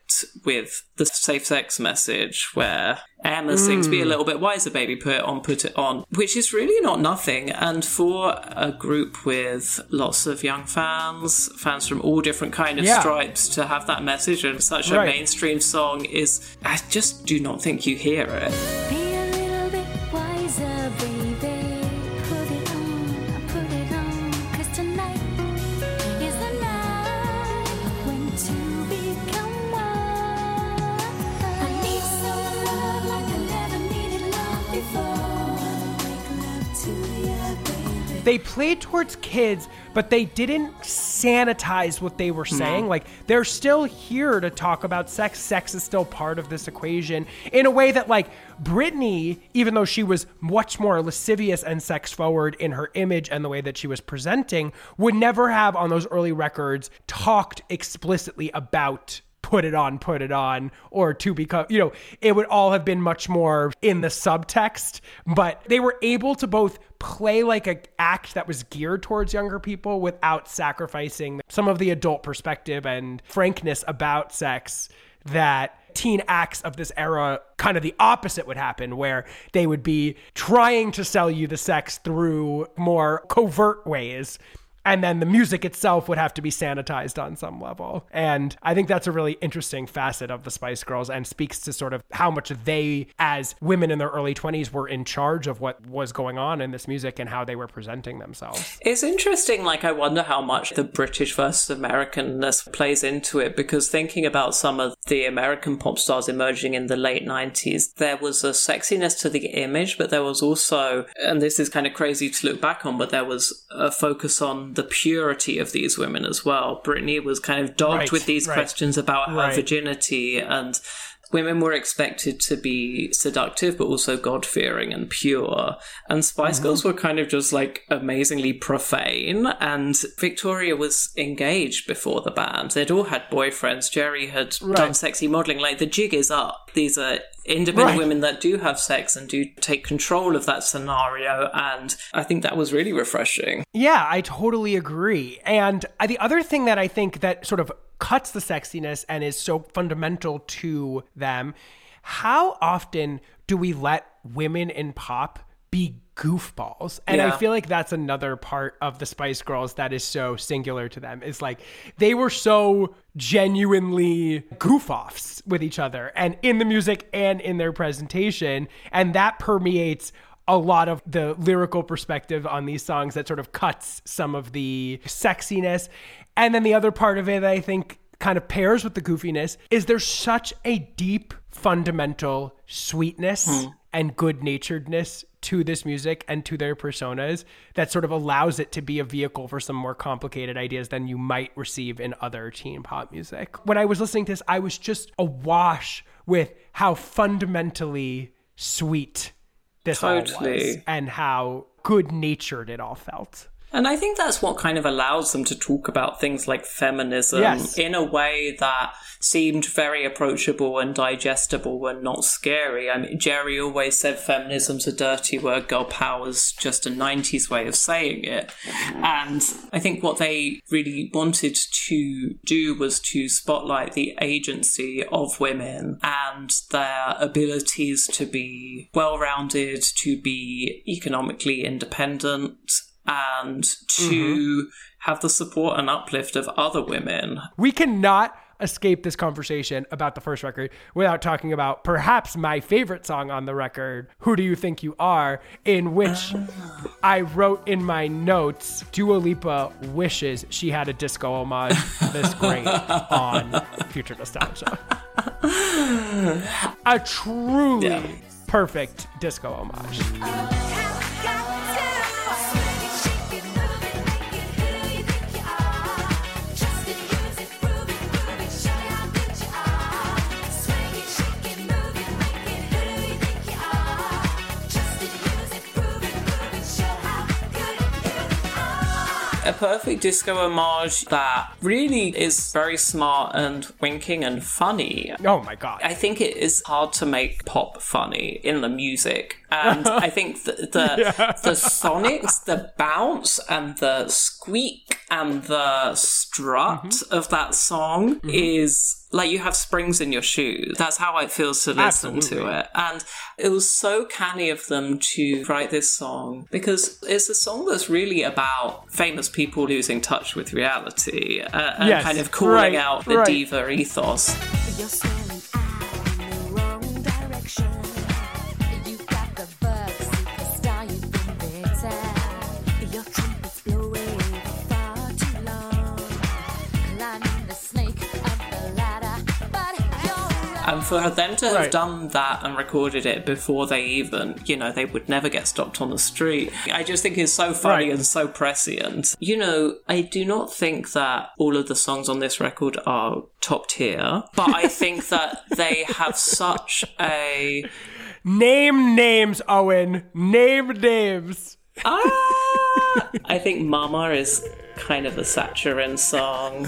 with the safe sex message where Emma sings Be a mm. Little Bit Wiser, Baby, Put It On, Put It On, which is really not nothing. And for a group with lots of young fans, fans from all different kind of
Yeah.
stripes, to have that message in such a mainstream song is, I just do not think you hear it.
They played towards kids but they didn't sanitize what they were mm-hmm. saying. Like they're still here to talk about sex. Sex is still part of this equation in a way that like Britney even though she was much more lascivious and sex forward in her image and the way that she was presenting would never have on those early records talked explicitly about put it on, put it on, or to become, you know, it would all have been much more in the subtext. But they were able to both play like an act that was geared towards younger people without sacrificing some of the adult perspective and frankness about sex that teen acts of this era kind of the opposite would happen where they would be trying to sell you the sex through more covert ways and then the music itself would have to be sanitized on some level. And I think that's a really interesting facet of the Spice Girls and speaks to sort of how much they, as women in their early 20s, were in charge of what was going on in this music and how they were presenting themselves.
It's interesting, like, I wonder how much the British versus Americanness plays into it because thinking about some of the American pop stars emerging in the late 90s, there was a sexiness to the image, but there was also, and this is kind of crazy to look back on, but there was a focus on the purity of these women as well. Britney was kind of dogged
Right,
with these
right.
questions about her
Right.
virginity and women were expected to be seductive but also god fearing and pure. And spice
Mm-hmm.
girls were kind of just like amazingly profane. And victoria was engaged before the band. They'd all had boyfriends. Geri had done sexy modeling. Like the jig is up. These are independent
Right.
women that do have sex and do take control of that scenario and i think that was really refreshing
Yeah, I totally agree. And the other thing that I think that sort of cuts the sexiness and is so fundamental to them, how often do we let women in pop be goofballs? And I feel like that's another part of the Spice Girls that is so singular to them. Is like they were so genuinely goof offs with each other and in the music and in their presentation. And that permeates a lot of the lyrical perspective on these songs that sort of cuts some of the sexiness. And then the other part of it that I think kind of pairs with the goofiness is there's such a deep fundamental sweetness hmm. And good naturedness to this music and to their personas that sort of allows it to be a vehicle for some more complicated ideas than you might receive in other teen pop music. When I was listening to this, I was just awash with how fundamentally sweet this all was
Totally.
and how good natured it all felt.
And I think that's what kind of allows them to talk about things like feminism
Yes.
in a way that seemed very approachable and digestible and not scary. I mean, Geri always said feminism's a dirty word, girl power's just a 90s way of saying it. And I think what they really wanted to do was to spotlight the agency of women and their abilities to be well rounded, to be economically independent, and to mm-hmm. have the support and uplift of other women.
We cannot escape this conversation about the first record without talking about perhaps my favorite song on the record, Who Do You Think You Are, in which ah. I wrote in my notes Dua Lipa wishes she had a disco homage this great on Future Nostalgia. a truly
Yeah.
perfect disco homage.
A perfect disco homage that really is very smart and winking and funny.
Oh my god.
I think it is hard to make pop funny in the music. And I think the the, the sonics, the bounce and the squeak and the strut of that song is like you have springs in your shoes. That's how it feels to listen
Absolutely.
to it. And it was so canny of them to write this song because it's a song that's really about famous people losing touch with reality uh, and
Yes,
kind of calling
right,
out the
right.
diva ethos.
For
them to have
Right.
done that and recorded it before they even, you know, they would never get stopped on the street. I just think it's so funny
Right.
and so prescient. You know, I do not think that all of the songs on this record are top tier, but I think that they have such a.
Name names, Owen. Name names.
Ah! I think Mama is kind of a Saturn song.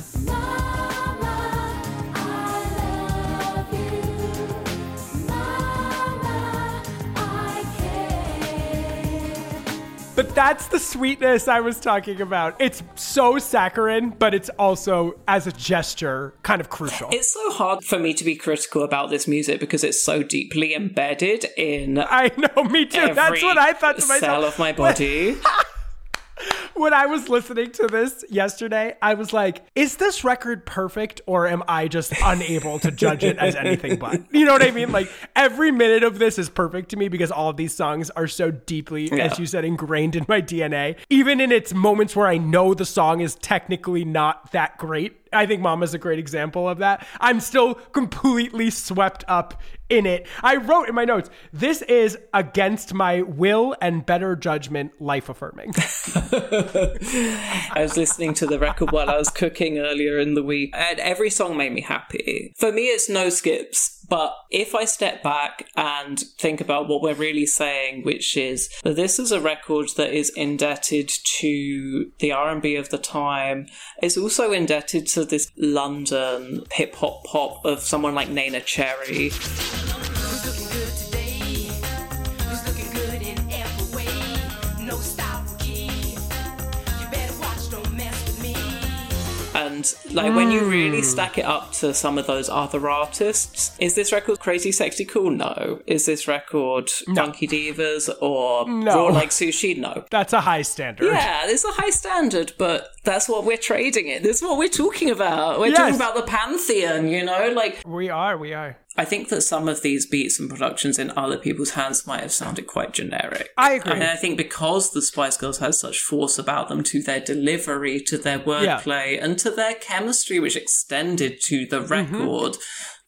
But that's the sweetness I was talking about. It's so saccharine, but it's also, as a gesture, kind of crucial.
It's so hard for me to be critical about this music because it's so deeply embedded in
I know, me too. That's what I thought to
cell
myself.
of my body.
when I was listening to this yesterday, I was like, is this record perfect or am I just unable to judge it as anything but? You know what I mean? Like every minute of this is perfect to me because all of these songs are so deeply,
Yeah.
as you said, ingrained in my DNA. Even in its moments where I know the song is technically not that great. I think Mama's a great example of that. I'm still completely swept up in it. I wrote in my notes, this is against my will and better judgment, life affirming.
I was listening to the record while I was cooking earlier in the week, and every song made me happy. For me, it's no skips. But if I step back and think about what we're really saying, which is that this is a record that is indebted to the R&B of the time, it's also indebted to this London hip hop pop of someone like Neneh Cherry. And like when you really hmm. stack it up to some of those other artists, is this record crazy sexy cool? No. Is this record funky divas or
No.
raw like sushi? No.
That's a high standard.
Yeah, it's a high standard, but that's what we're trading it. This is what we're talking about. We're
Yes.
talking about the pantheon, you know? Like
We are, we are.
I think that some of these beats and productions in other people's hands might have sounded quite generic.
I agree.
And I think because the Spice Girls has such force about them to their delivery, to their wordplay, and to their chemistry, which extended to the
Mm-hmm.
record,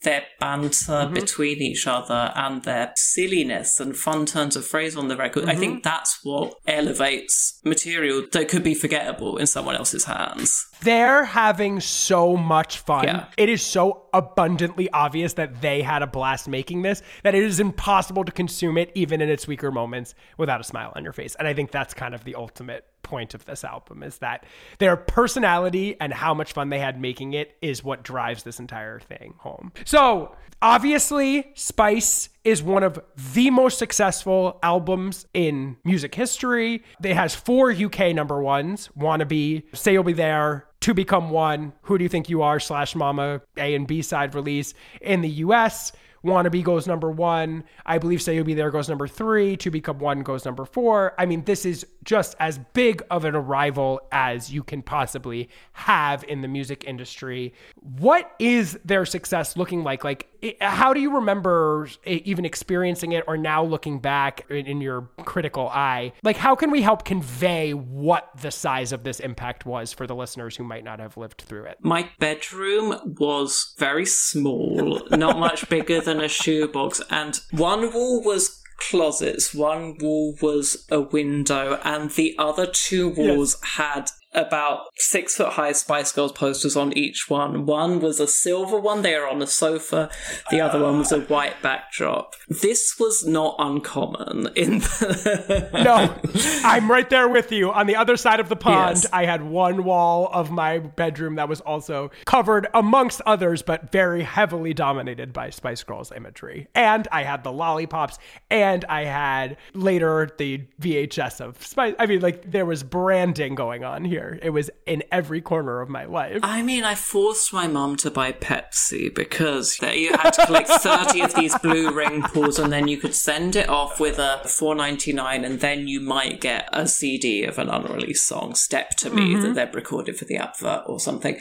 their banter between each other and their silliness and fun turns of phrase on the record, I
Mm-hmm.
think that's what elevates material that could be forgettable in someone else's hands.
They're having so much fun.
Yeah.
It is so abundantly obvious that they had a blast making this that it is impossible to consume it even in its weaker moments without a smile on your face. And I think that's kind of the ultimate point of this album is that their personality and how much fun they had making it is what drives this entire thing home. So, obviously, Spice is one of the most successful albums in music history. It has four UK number ones Wannabe, Say You'll Be There, To Become One, Who Do You Think You Are, slash Mama, A and B side release in the US. Wannabe goes number one. I believe Say You'll Be There goes number three. To Become One goes number four. I mean, this is just as big of an arrival as you can possibly have in the music industry. What is their success looking like? Like, how do you remember even experiencing it or now looking back in, in your critical eye? Like, how can we help convey what the size of this impact was for the listeners who might not have lived through it?
My bedroom was very small, not much bigger than a shoebox, and one wall was closets, one wall was a window, and the other two walls had about six foot high Spice Girls posters on each one. One was a silver one, they were on a sofa, the other one was a white backdrop. This was not uncommon in the
No, I'm right there with you. On the other side of the pond,
Yes.
I had one wall of my bedroom that was also covered, amongst others, but very heavily dominated by Spice Girls imagery. And I had the lollipops, and I had later the VHS of Spice. I mean, like, there was branding going on here. It was in every corner of my life.
I mean, I forced my mum to buy Pepsi because there you had to collect 30 of these blue ring pulls and then you could send it off with a 4.99 and then you might get a CD of an unreleased song, Step to Me, that mm-hmm. they'd recorded for the advert or something.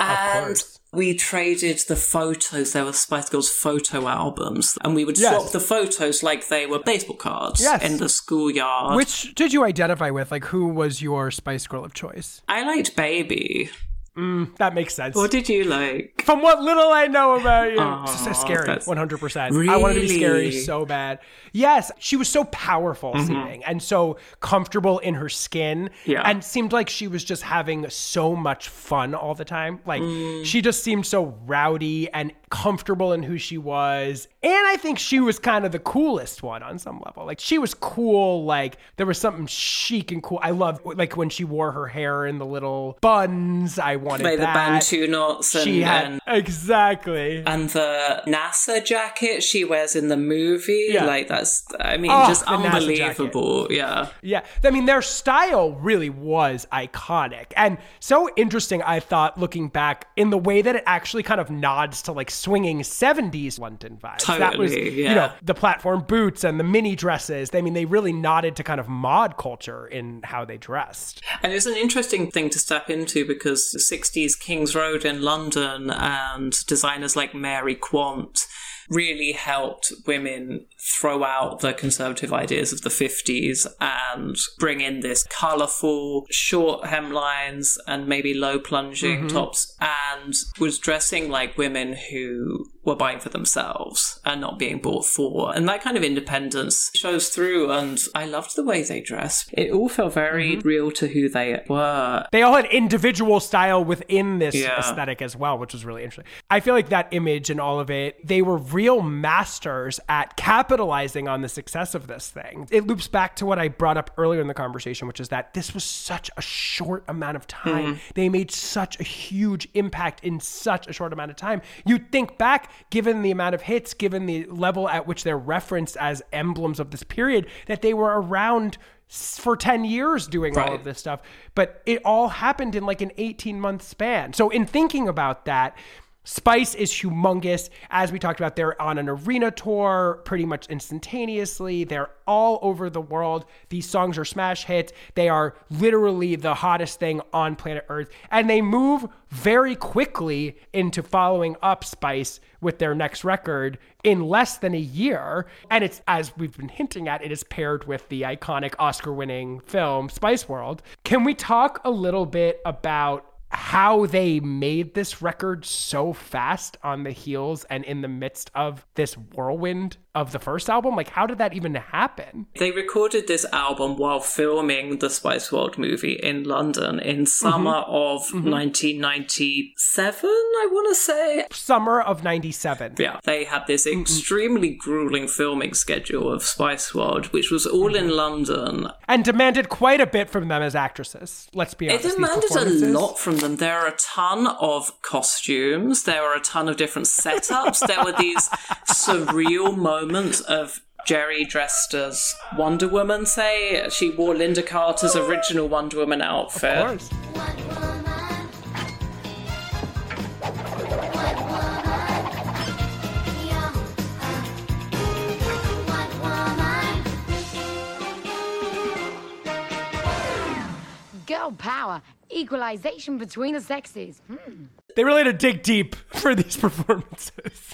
And we traded the photos. There were Spice Girls photo albums and we would
Yes.
swap the photos like they were baseball cards
Yes.
in the schoolyard.
Which did you identify with? Like, who was your Spice Girl of choice?
I liked Baby.
Mm, that makes sense.
What did you like?
From what little I know about you,
Aw,
S- scary, one hundred percent. I wanted to be scary so bad. Yes, she was so powerful mm-hmm. seeming and so comfortable in her skin,
Yeah.
and seemed like she was just having so much fun all the time. Like mm. she just seemed so rowdy and comfortable in who she was, and I think she was kind of the coolest one on some level. Like she was cool. Like there was something chic and cool. I loved like when she wore her hair in the little buns. I wanted
Like the. Bantu knots and,
She had
and
exactly.
and the NASA jacket she wears in the movie.
Yeah.
Like that's, I mean,
Oh,
just
the NASA jacket.
unbelievable. Yeah.
Yeah, I mean their style really was iconic and so interesting. I thought looking back in the way that it actually kind of nods to like swinging '70s London vibes. that was,
Totally,
you know, the platform boots and the mini dresses. I mean, they really nodded to kind of mod culture in how they dressed.
And it's an interesting thing to step into because 60s Kings Road in London and designers like Mary Quant really helped women throw out the conservative ideas of the 50s and bring in this colourful short hemlines and maybe low plunging mm-hmm. tops and was dressing like women who were buying for themselves and not being bought for. And that kind of independence shows through and I loved the way they dressed. It all felt very mm-hmm. real to who they were.
They all had individual style within this
Yeah.
aesthetic as well, which was really interesting. I feel like that image and all of it, they were real masters at capitalizing on the success of this thing. It loops back to what I brought up earlier in the conversation, which is that this was such a short amount of time. Mm-hmm. They made such a huge impact in such a short amount of time. You'd think back, given the amount of hits, given the level at which they're referenced as emblems of this period, that they were around for 10 years doing all of this stuff. But it all happened in like an 18 month span. So, in thinking about that, Spice is humongous. As we talked about, they're on an arena tour pretty much instantaneously. They're all over the world. These songs are smash hits. They are literally the hottest thing on planet Earth. And they move very quickly into following up Spice with their next record in less than a year. And it's, as we've been hinting at, it is paired with the iconic Oscar winning film Spice World. Can we talk a little bit about how they made this record so fast on the heels and in the midst of this whirlwind of the first album? Like, how did that even happen?
They recorded this album while filming the Spice World movie in London in summer mm-hmm. of mm-hmm. 1997, I want to say.
Summer of 97.
Yeah, they had this mm-hmm. extremely grueling filming schedule of Spice World, which was all in London.
And demanded quite a bit from them as actresses. Let's be honest. these
demanded a lot from them. There are a ton of costumes. There were a ton of different setups. there were these surreal moments of Geri dressed as Wonder Woman, say. She wore Lynda Carter's original Wonder Woman outfit.
Girl power. Equalization between the sexes. Hmm.
They really had to dig deep for these performances.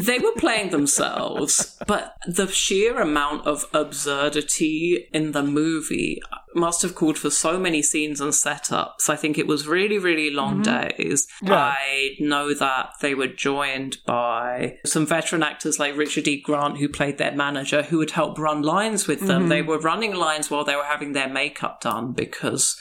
They were playing themselves, but the sheer amount of absurdity in the movie must have called for so many scenes and setups. I think it was really, really long mm-hmm. days.
Yeah.
I know that they were joined by some veteran actors like Richard E. Grant, who played their manager, who would help run lines with them. Mm-hmm. They were running lines while they were having their makeup done because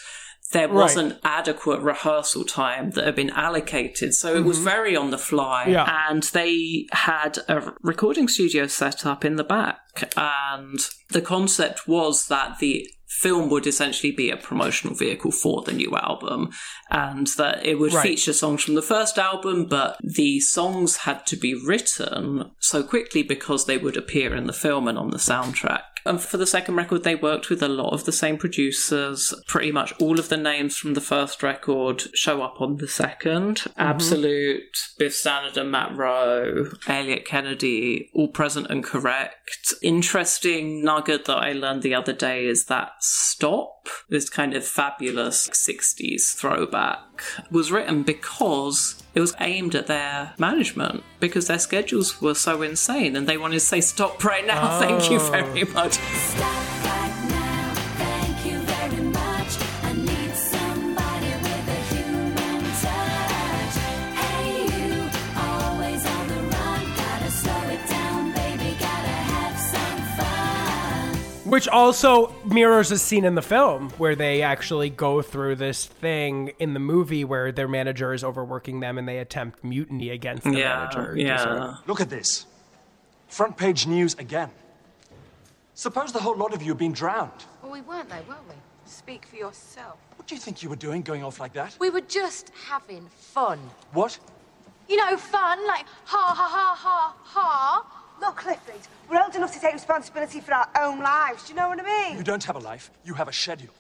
there
Right.
wasn't adequate rehearsal time that had been allocated. So it was mm-hmm. very on the fly.
Yeah.
And they had a recording studio set up in the back. And the concept was that the film would essentially be a promotional vehicle for the new album and that it would
Right.
feature songs from the first album but the songs had to be written so quickly because they would appear in the film and on the soundtrack. And for the second record they worked with a lot of the same producers. Pretty much all of the names from the first record show up on the 2nd mm-hmm. absolute Biff Stannard and matt rowe elliot kennedy all present and correct. Interesting nugget that i learned the other day is that stop this kind of fabulous 60s throwback was written because it was aimed at their management because their schedules were so insane and they wanted to say stop right now thank you
oh. very much
Which also mirrors a scene in the film where they actually go through this thing in the movie where their manager is overworking them and they attempt mutiny against the
yeah
manager. to
yeah
sort of-
Look at this. Front page news again. Suppose the whole lot of you have been drowned.
Well, we weren't though, were we? Speak for yourself.
What do you think you were doing going off like that?
We were just having fun.
What?
You know, fun, like ha ha ha ha ha.
Look, Clifford, we're old enough to take responsibility for our own lives. Do you know what I mean?
You don't have a life, you have a schedule.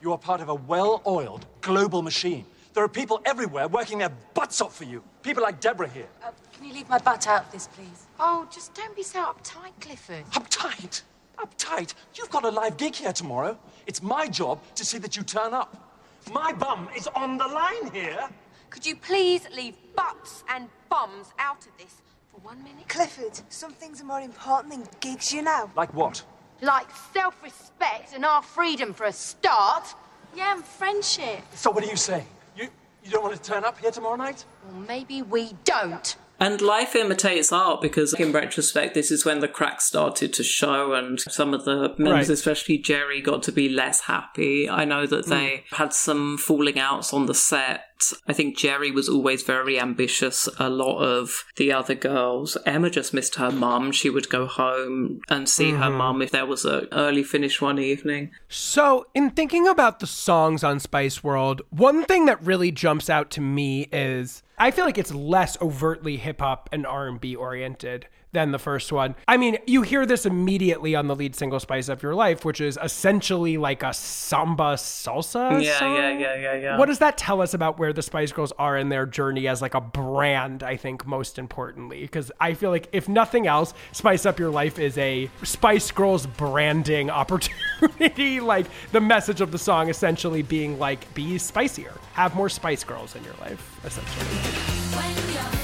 You are part of a well oiled global machine. There are people everywhere working their butts off for you. People like Deborah here.
Uh, can you leave my butt out of this, please? Oh, just don't be so uptight, Clifford.
Uptight. Uptight. You've got a live gig here tomorrow. It's my job to see that you turn up. My bum is on the line here.
Could you please leave butts and bums out of this for one minute?
Clifford, some things are more important than gigs, you know.
Like what?
Like self-respect and our freedom for a start. Yeah, and friendship.
So what are you saying? You you don't want to turn up here tomorrow night?
Well, maybe we don't.
And life imitates art because, in retrospect, this is when the cracks started to show, and some of the members,
Right.
especially Geri, got to be less happy. I know that hmm. they had some falling outs on the set. I think Geri was always very ambitious. A lot of the other girls, Emma just missed her mum. She would go home and see her mm-hmm. mum if there was an early finish one evening.
So, in thinking about the songs on Spice World, one thing that really jumps out to me is I feel like it's less overtly hip hop and R&B oriented than the first one. I mean, you hear this immediately on the lead single Spice Up Your Life, which is essentially like a samba salsa
Yeah,
song.
yeah, yeah, yeah, yeah.
What does that tell us about where the Spice Girls are in their journey as like a brand, I think most importantly, because I feel like if nothing else, Spice Up Your Life is a Spice Girls branding opportunity, like the message of the song essentially being like be spicier, have more Spice Girls in your life, essentially.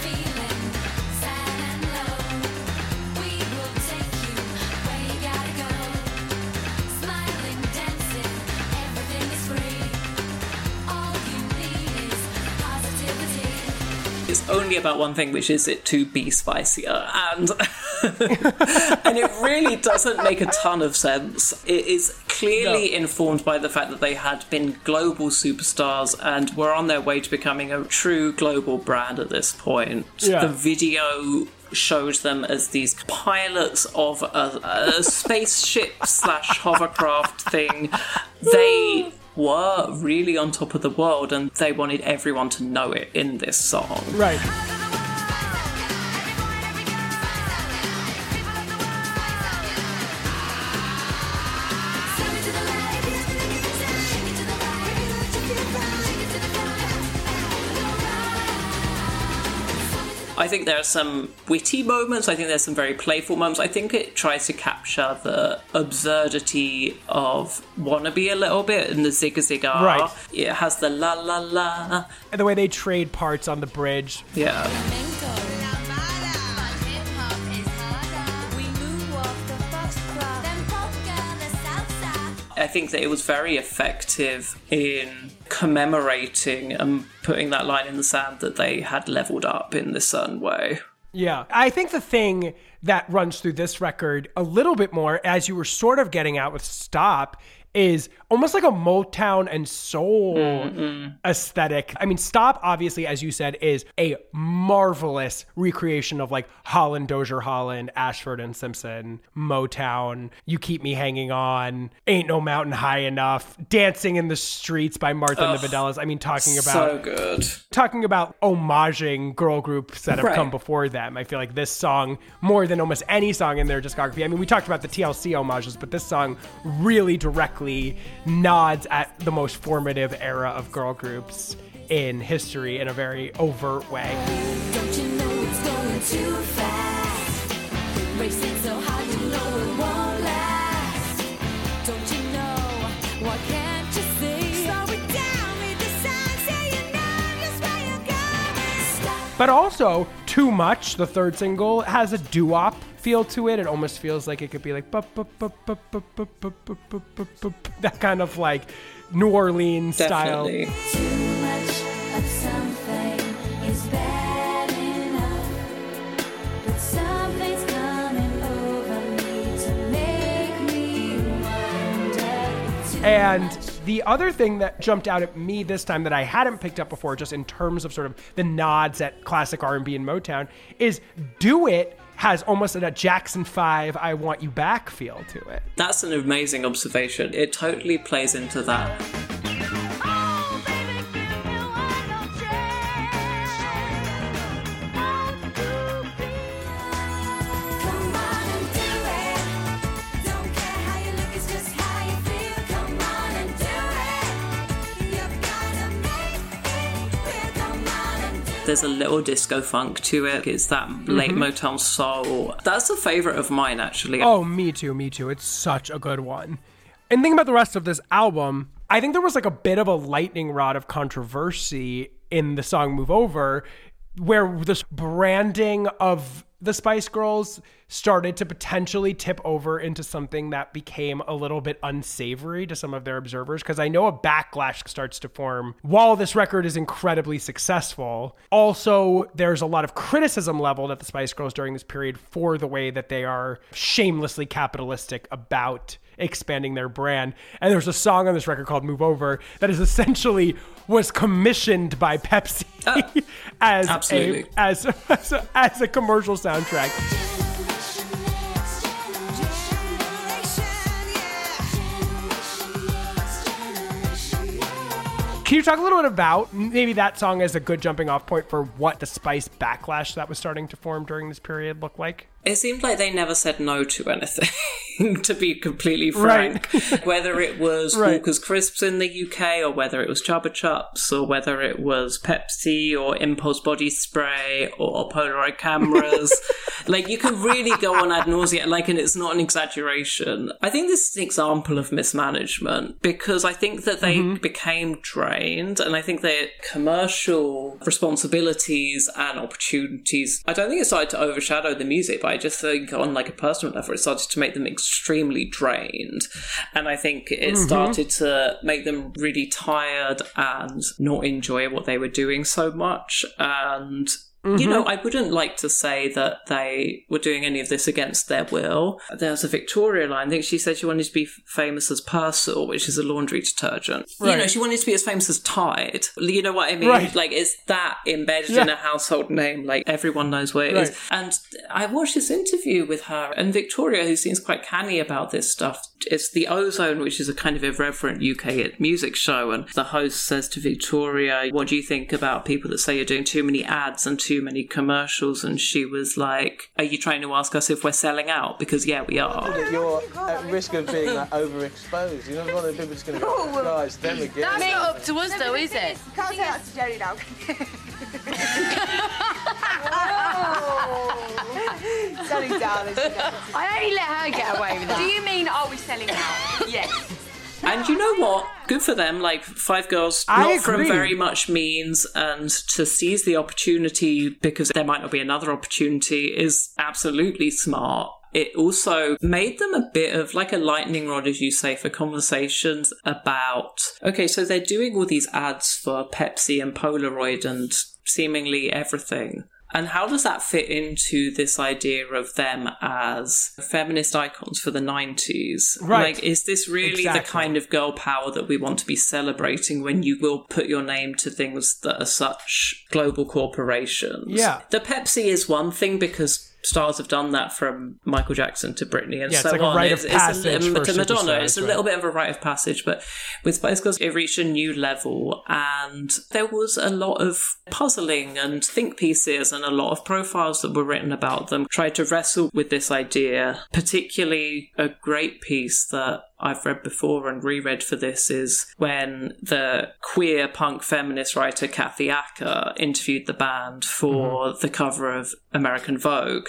It's only about one thing, which is it to be spicier, and and it really doesn't make a ton of sense. It is clearly informed by the fact that they had been global superstars and were on their way to becoming a true global brand at this point.
Yeah.
The video shows them as these pilots of a, a spaceship slash hovercraft thing. They were really on top of the world and they wanted everyone to know it in this song.
Right.
I think there are some witty moments. I think there's some very playful moments. I think it tries to capture the absurdity of wannabe a little bit in the zigga zigga.
Right.
It has the la la la.
And the way they trade parts on the bridge.
Yeah. I think that it was very effective in commemorating and putting that line in the sand that they had leveled up in this certain way.
Yeah. I think the thing that runs through this record a little bit more, as you were sort of getting out with Stop, is almost like a Motown and soul mm-hmm. aesthetic. I mean, Stop, obviously, as you said, is a marvelous recreation of like Holland, Dozier Holland, Ashford and Simpson, Motown, You Keep Me Hanging On, Ain't No Mountain High Enough, Dancing in the Streets by Martha and the
Ugh,
Vandellas. I mean, talking about
so good.
talking about homaging girl groups that have
Right.
come before them. I feel like this song, more than almost any song in their discography. I mean, we talked about the TLC homages, but this song really directly directly nods at the most formative era of girl groups in history in a very overt way. But also, Too Much, the third single, has a doo wop feel to it. It almost feels like it could be like that kind of like New Orleans style. And the other thing that jumped out at me this time that I hadn't picked up before, just in terms of sort of the nods at classic R&B and Motown, is "Do It" has almost a Jackson Five "I Want You Back" feel to it.
That's an amazing observation. It totally plays into that. There's a little disco funk to it. It's that late mm-hmm. Motown soul. That's a favorite of mine, actually.
Oh, me too, me too. It's such a good one. And thinking about the rest of this album, I think there was like a bit of a lightning rod of controversy in the song Move Over, where this branding of the Spice Girls started to potentially tip over into something that became a little bit unsavory to some of their observers. Because I know a backlash starts to form while this record is incredibly successful. Also, there's a lot of criticism leveled at the Spice Girls during this period for the way that they are shamelessly capitalistic about expanding their brand. And there's a song on this record called Move Over that is essentially was commissioned by Pepsi as
absolutely.
a as, as a as a commercial soundtrack. Can you talk a little bit about maybe that song as a good jumping off point for what the Spice backlash that was starting to form during this period looked like?
It seemed like they never said no to anything, to be completely
Right.
frank. whether it was
Right.
Walker's Crisps in the UK, or whether it was Chupa Chups, or whether it was Pepsi, or Impulse Body Spray, or Polaroid cameras. like, you can really go on ad nauseum, like, and it's not an exaggeration. I think this is an example of mismanagement, because I think that they mm-hmm. became drained, and I think their commercial responsibilities and opportunities, I don't think it started to overshadow the music, but I just think on like a personal level, it started to make them extremely drained. And I think it mm-hmm. started to make them really tired and not enjoy what they were doing so much. And you know, mm-hmm. I wouldn't like to say that they were doing any of this against their will. There's a Victoria line. I think she said she wanted to be famous as Persil, which is a laundry detergent. You know, she wanted to be as famous as Tide. You know what I mean?
Right.
Like, it's that embedded in a household name. Like, everyone knows where it is.
Right.
And I watched this interview with her, and Victoria, who seems quite canny about this stuff, it's the O-Zone, which is a kind of irreverent UK music show. And the host says to Victoria, What do you think about people that say you're doing too many ads and too many commercials? And she was like, Are you trying to ask us if we're selling out? Because, yeah, we are.
you're at risk of being like overexposed. You know, one of the people just going to go, oh, it's them again.
That's not up to us, though, is it?
Can't say that to Geri now. Selling down, isn't it?
I only let her get away with that.
Do you mean are we selling out?
Yes.
And you know what? Good for them. Like Five Girls,
I
not from very much means, and to seize the opportunity because there might not be another opportunity is absolutely smart. It also made them a bit of like a lightning rod, as you say, for conversations about okay, so they're doing all these ads for Pepsi and Polaroid and seemingly everything. And how does that fit into this idea of them as feminist icons for the 90s?
Right.
Like, is this really the kind of girl power that we want to be celebrating when you will put your name to things that are such global corporations?
Yeah.
The Pepsi is one thing because stars have done that from Michael Jackson to Britney and
Yeah, it's
so
like a
on. It's- it's a-
passage
um, to Madonna. It's a
right.
little bit of a rite of passage, but with Spice Girls, it reached a new level, and there was a lot of puzzling and think pieces, and a lot of profiles that were written about them. Tried to wrestle with this idea. Particularly, a great piece that I've read before and reread for this is when the queer punk feminist writer Kathy Acker interviewed the band for mm-hmm. the cover of American Vogue.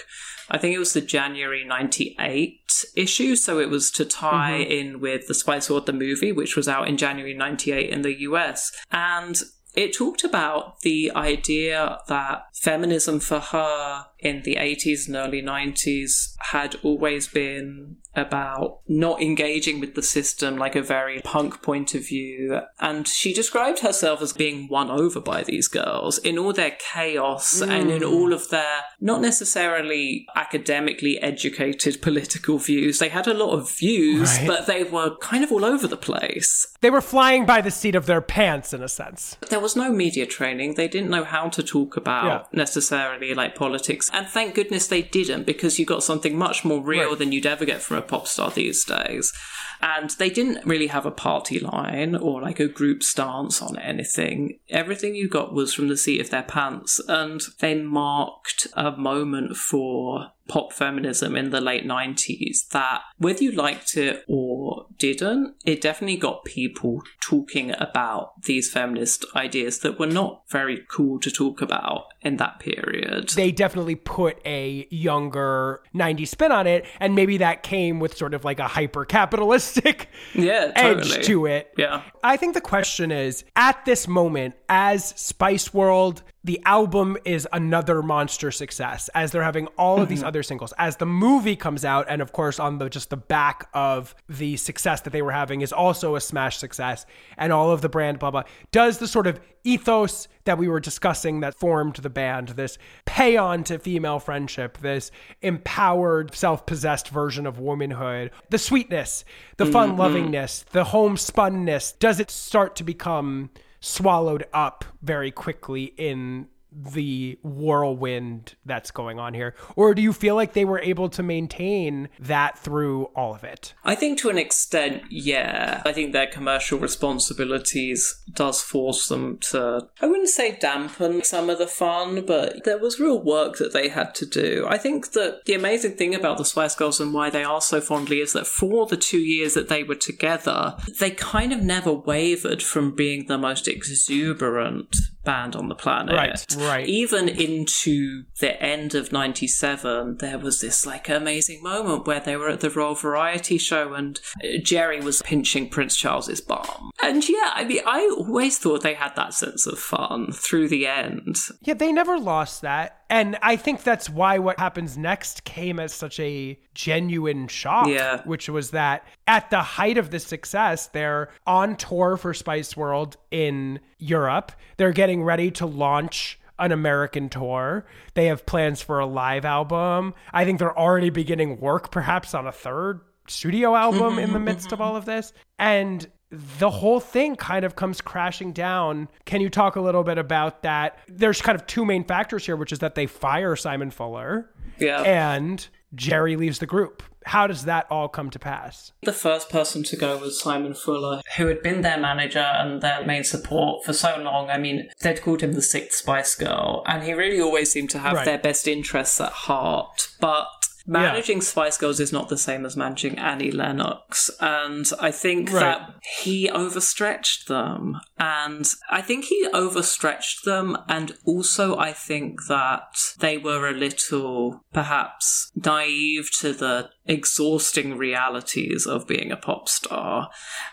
I think it was the January 98 issue, so it was to tie mm-hmm. in with the Spice World the movie, which was out in January 98 in the US. And it talked about the idea that feminism for her in the 80s and early 90s had always been about not engaging with the system like a very punk point of view. And she described herself as being won over by these girls in all their chaos and in hmm. all of their not necessarily academically educated political views. They had a lot of views,
Right.
but they were kind of all over the place.
They were flying by the seat of their pants, in a sense.
There was no media training. They didn't know how to talk about
Yeah.
necessarily like politics. And thank goodness they didn't because you got something much more real
Right.
than you'd ever get from a pop star these days. And they didn't really have a party line or like a group stance on anything. Everything you got was from the seat of their pants. And they marked a moment for pop feminism in the late 90s that whether you liked it or didn't, it definitely got people talking about these feminist ideas that were not very cool to talk about in that period.
They definitely put a younger 90s spin on it, and maybe that came with sort of like a hyper capitalistic
yeah,
edge to it.
Yeah.
I think the question is at this moment, as Spice World, the album is another monster success, as they're having all of these mm-hmm. other singles. As the movie comes out, and of course, on the just the back of the success that they were having is also a smash success, and all of the brand blah blah. Does the sort of ethos that we were discussing that formed the band, this pay on to female friendship, this empowered, self possessed version of womanhood, the sweetness, the fun mm-hmm. lovingness, the homespunness, does it start to become swallowed up very quickly in the whirlwind that's going on here? Or do you feel like they were able to maintain that through all of it?
I think to an extent, yeah. I think their commercial responsibilities does force them to, I wouldn't say dampen some of the fun, but there was real work that they had to do. I think that the amazing thing about the Spice Girls and why they are so fondly is that for the two years that they were together, they kind of never wavered from being the most exuberant band on the planet.
Right, right.
Even into the end of 97, there was this like amazing moment where they were at the Royal Variety Show and uh, Geri was pinching Prince Charles's bum. And yeah, I mean, I always thought they had that sense of fun through the end.
Yeah, they never lost that. And I think that's why what happens next came as such a genuine shock.
Yeah.
Which was that at the height of the success, they're on tour for Spice World in Europe. They're getting ready to launch an American tour. They have plans for a live album. I think they're already beginning work, perhaps on a third studio album in the mm-hmm, midst of mm-hmm. all of this. And the whole thing kind of comes crashing down. Can you talk a little bit about that? There's kind of two main factors here, which is that they fire Simon Fuller
Yeah.
and Geri leaves the group. How does that all come to pass?
The first person to go was Simon Fuller, who had been their manager and their main support for so long. I mean, they'd called him the sixth Spice Girl, and he really always seemed to have
Right.
their best interests at heart. But managing Spice Girls is not the same as managing Annie Lennox. And I think
Right.
that he overstretched them. And I think he overstretched them. And also, I think that they were a little, perhaps, naive to the exhausting realities of being a pop star.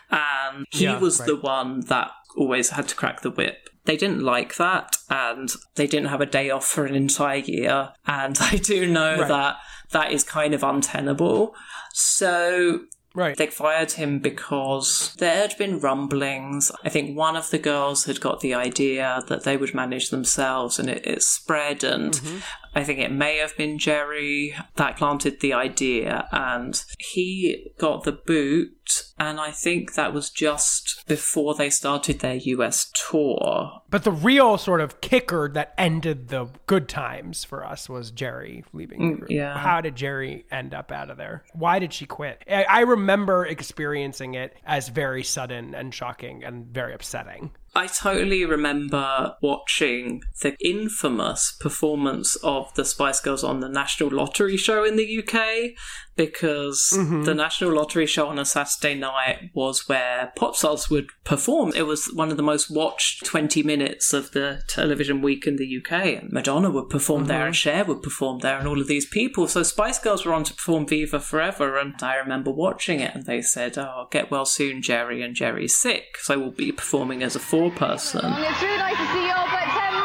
And he
Yeah,
was
right.
the one that always had to crack the whip. They didn't like that, and they didn't have a day off for an entire year. And I do know
Right.
that that is kind of untenable. So
Right.
they fired him because there had been rumblings. I think one of the girls had got the idea that they would manage themselves, and it, it spread. And
Mm-hmm.
I think it may have been Geri that planted the idea, and he got the boot. And I think that was just before they started their US tour.
But the real sort of kicker that ended the good times for us was Geri leaving
Mm, yeah.
How did Geri end up out of there? Why did she quit? I, I remember experiencing it as very sudden and shocking and very upsetting.
I totally remember watching the infamous performance of the Spice Girls on the National Lottery show in the UK because
Mhm.
the National Lottery show on a Saturday night was where pop stars would perform. It was one of the most watched 20 minutes of the television week in the UK. And Madonna would perform there
Mhm.
and Cher would perform there and all of these people. So Spice Girls were on to perform Viva Forever and I remember watching it and they said, oh, get well soon, Geri, and Geri's sick. So we'll be performing as a four person.
It's really nice to see you all, but um,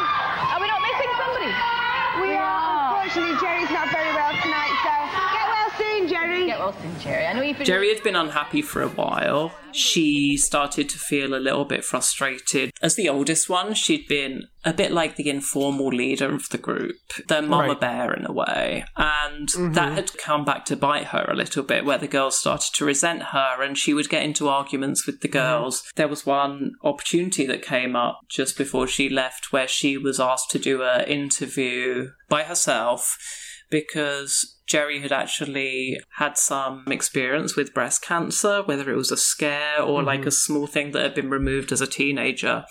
are we not missing somebody?
We are. Unfortunately, Geri's not very well tonight, so get well soon, Geri.
Get well soon, Geri. I know you've been.
Geri had been unhappy for a while. She started to feel a little bit frustrated. As the oldest one, she'd been a bit like the informal leader of the group, the mama
Right.
bear in a way. And
Mhm.
that had come back to bite her a little bit, where the girls started to resent her and she would get into arguments with the girls. There was one opportunity that came up just before she left where she was asked to do an interview by herself because Geri had actually had some experience with breast cancer, whether it was a scare or like
Mhm.
a small thing that had been removed as a teenager.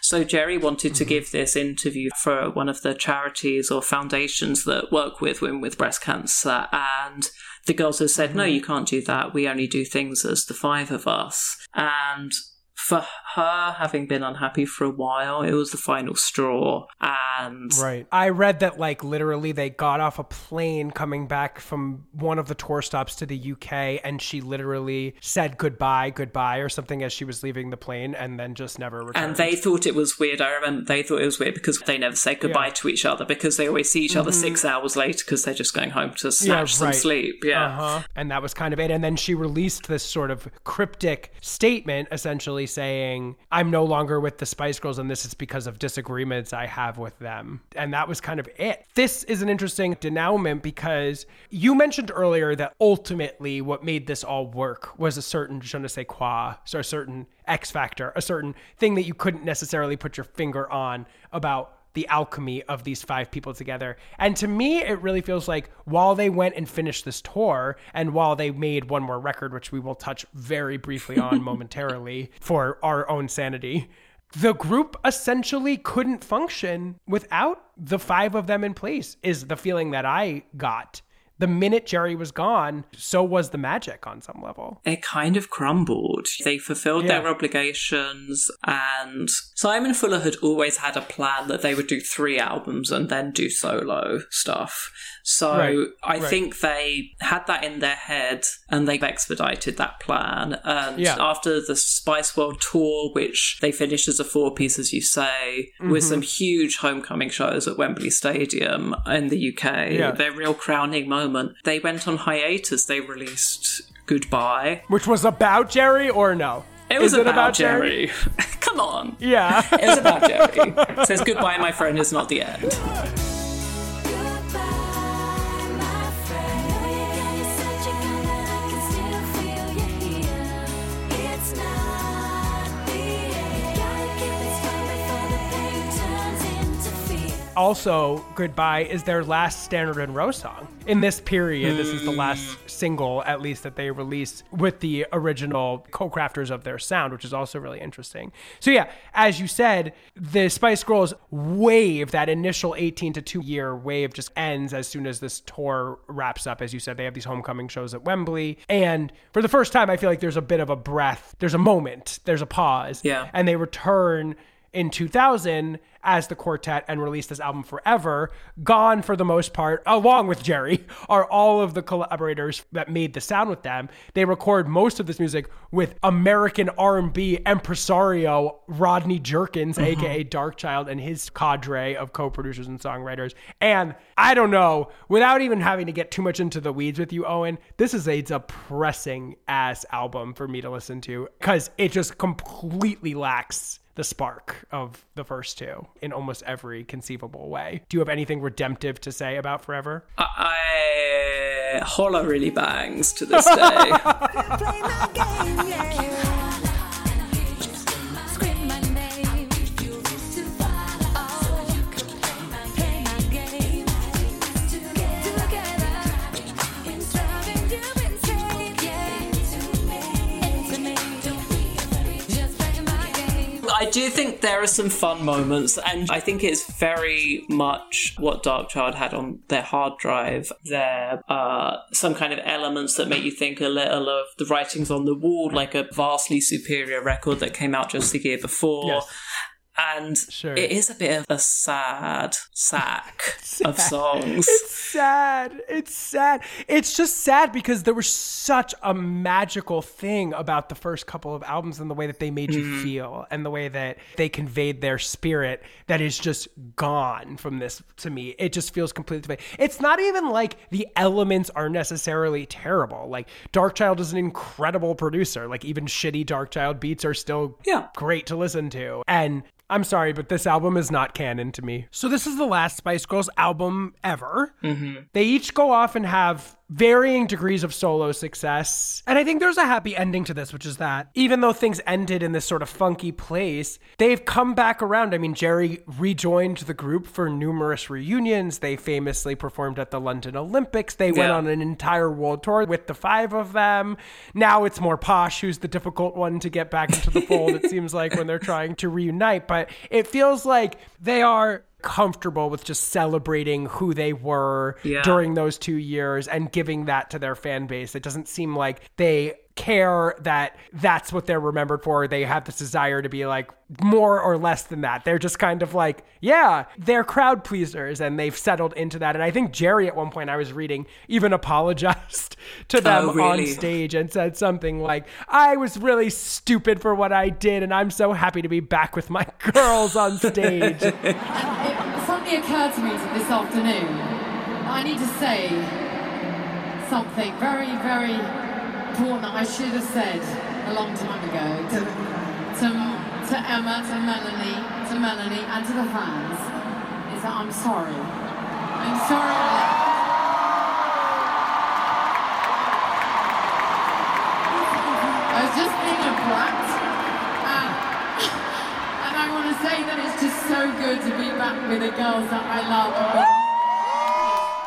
So Geri wanted to give this interview for one of the charities or foundations that work with women with breast cancer, and the girls had said, "No, you can't do that. We only do things as the five of us." And for her, having been unhappy for a while, it was the final straw. And
Right. I read that like literally they got off a plane coming back from one of the tour stops to the UK and she literally said goodbye, goodbye or something as she was leaving the plane and then just never returned.
And they thought it was weird. I remember they thought it was weird because they never say goodbye
Yeah.
to each other because they always see each other
Mhm.
six hours later because they're just going home to snatch some
right.
sleep. Yeah.
Uh-huh. And that was kind of it. And then she released this sort of cryptic statement essentially saying, I'm no longer with the Spice Girls and this is because of disagreements I have with them. And that was kind of it. This is an interesting denouement because you mentioned earlier that ultimately what made this all work was a certain je ne sais quoi, so a certain X factor, a certain thing that you couldn't necessarily put your finger on about the alchemy of these five people together. And to me, it really feels like while they went and finished this tour, and while they made one more record, which we will touch very briefly on momentarily for our own sanity, the group essentially couldn't function without the five of them in place, is the feeling that I got. The minute Geri was gone, so was the magic on some level.
It kind of crumbled. They fulfilled
Yeah.
their obligations, and Simon Fuller had always had a plan that they would do three albums and then do solo stuff. So
Right,
I
right.
think they had that in their head and they expedited that plan. And
Yeah.
after the Spice World tour, which they finished as a four piece, as you say, with
Mhm.
some huge homecoming shows at Wembley Stadium in the UK,
Yeah.
their real crowning moment, they went on hiatus. They released Goodbye.
Which was about Geri or no?
It was
Is it
about, Geri. Come on.
Yeah.
It was about Geri. It says goodbye, my friend, is not the end.
Also Goodbye is their last Stannard and Rowe song. In this period, this is the last hmm. single, at least, that they released with the original co crafters of their sound, which is also really interesting. So, yeah, as you said, the Spice Girls wave, that initial 18 to 2 year wave, just ends as soon as this tour wraps up. As you said, they have these homecoming shows at Wembley. And for the first time, I feel like there's a bit of a breath, there's a moment, there's a pause.
Yeah.
And they return in 2000 as the quartet and released this album forever gone for the most part along with geri are all of the collaborators that made the sound with them they record most of this music with american r&b impresario rodney jerkins
Mhm.
aka darkchild and his cadre of co-producers and songwriters and i don't know without even having to get too much into the weeds with you owen this is a depressing ass album for me to listen to because it just completely lacks the spark of the first two in almost every conceivable way. Do you have anything redemptive to say about Forever?
I Holler really bangs to this day. I do think there are some fun moments, and I think it's very much what Darkchild had on their hard drive. There are some kind of elements that make you think a little of the writings on the wall, like a vastly superior record that came out just the year before.
Yes.
And it is a bit of a sad sack of songs.
It's sad. It's sad. It's just sad because there was such a magical thing about the first couple of albums and the way that they made you
Mhm.
feel and the way that they conveyed their spirit that is just gone from this to me. It just feels completely It's not even like the elements are necessarily terrible. Like Darkchild is an incredible producer. Like even shitty Darkchild beats are still
yeah.
great to listen to. And I'm sorry, but this album is not canon to me. So this is the last Spice Girls album ever.
Mm-hmm.
They each go off and have varying degrees of solo success. And I think there's a happy ending to this, which is that even though things ended in this sort of funky place, they've come back around. I mean, Geri rejoined the group for numerous reunions. They famously performed at the London Olympics. They went on an entire world tour with the five of them. Now it's more Posh who's the difficult one to get back into the fold, it seems like, when they're trying to reunite. But it feels like they are comfortable with just celebrating who they were
Yeah.
during those two years and giving that to their fan base. It doesn't seem like they care that that's what they're remembered for. They have this desire to be like more or less than that. They're just kind of like, yeah, they're crowd pleasers and they've settled into that. And I think Geri at one point I was reading even apologized to oh, them
Oh, really?
on stage and said something like, I was really stupid for what I did and I'm so happy to be back with my girls on stage.
Suddenly occurred to me this afternoon I need to say something very, very important that I should have said a long time ago to, to, to Emma, to Melanie, to Melanie, and to the fans is that I'm sorry. I'm sorry. I was just being a brat. I want to say that it's just so good to be back with the girls that I love.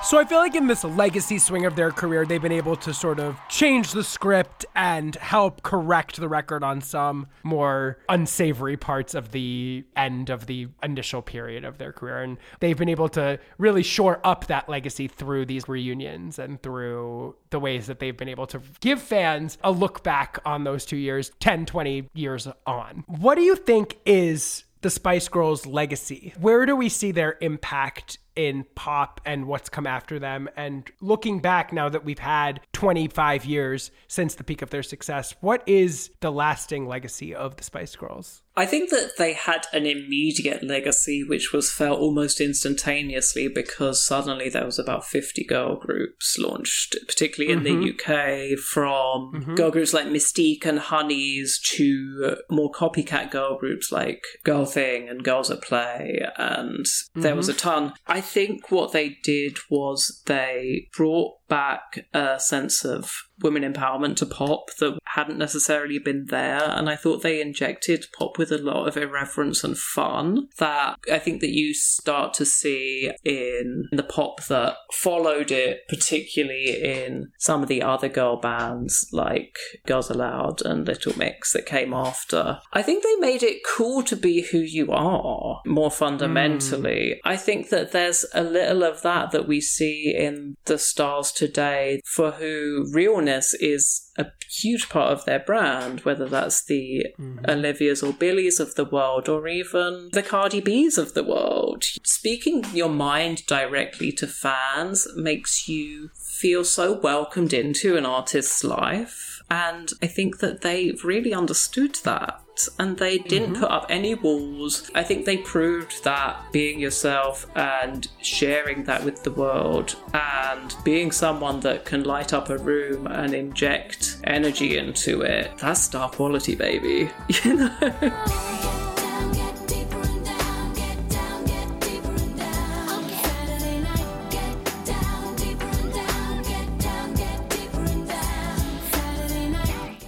So I feel like in this legacy swing of their career, they've been able to sort of change the script and help correct the record on some more unsavory parts of the end of the initial period of their career. And they've been able to really shore up that legacy through these reunions and through the ways that they've been able to give fans a look back on those two years, 10, 20 years on. What do you think is the Spice Girls legacy? Where do we see their impact in pop and what's come after them? And looking back now that we've had 25 years since the peak of their success, what is the lasting legacy of the Spice Girls?
I think that they had an immediate legacy which was felt almost instantaneously because suddenly there was about 50 girl groups launched, particularly in
Mhm.
the UK, from
Mhm.
girl groups like Mis-Teeq and Honeyz to more copycat girl groups like Girl Thing and Girls at Play, and there was a
Mhm.
ton. I think what they did was they brought back a sense of women empowerment to pop that hadn't necessarily been there. And I thought they injected pop with a lot of irreverence and fun that I think that you start to see in the pop that followed it, particularly in some of the other girl bands like Girls Aloud and Little Mix that came after. I think they made it cool to be who you are more fundamentally. Hmm. I think that there's a little of that that we see in the stars today for who is a huge part of their brand, whether that's the mm-hmm. Olivias or Billies of the world or even the Cardi B's of the world. Speaking your mind directly to fans makes you feel so welcomed into an artist's life. And I think that they really understood that. And they didn't mm-hmm. put up any walls. I think they proved that being yourself and sharing that with the world and being someone that can light up a room and inject energy into it, that's star quality, baby. You know?
Oh,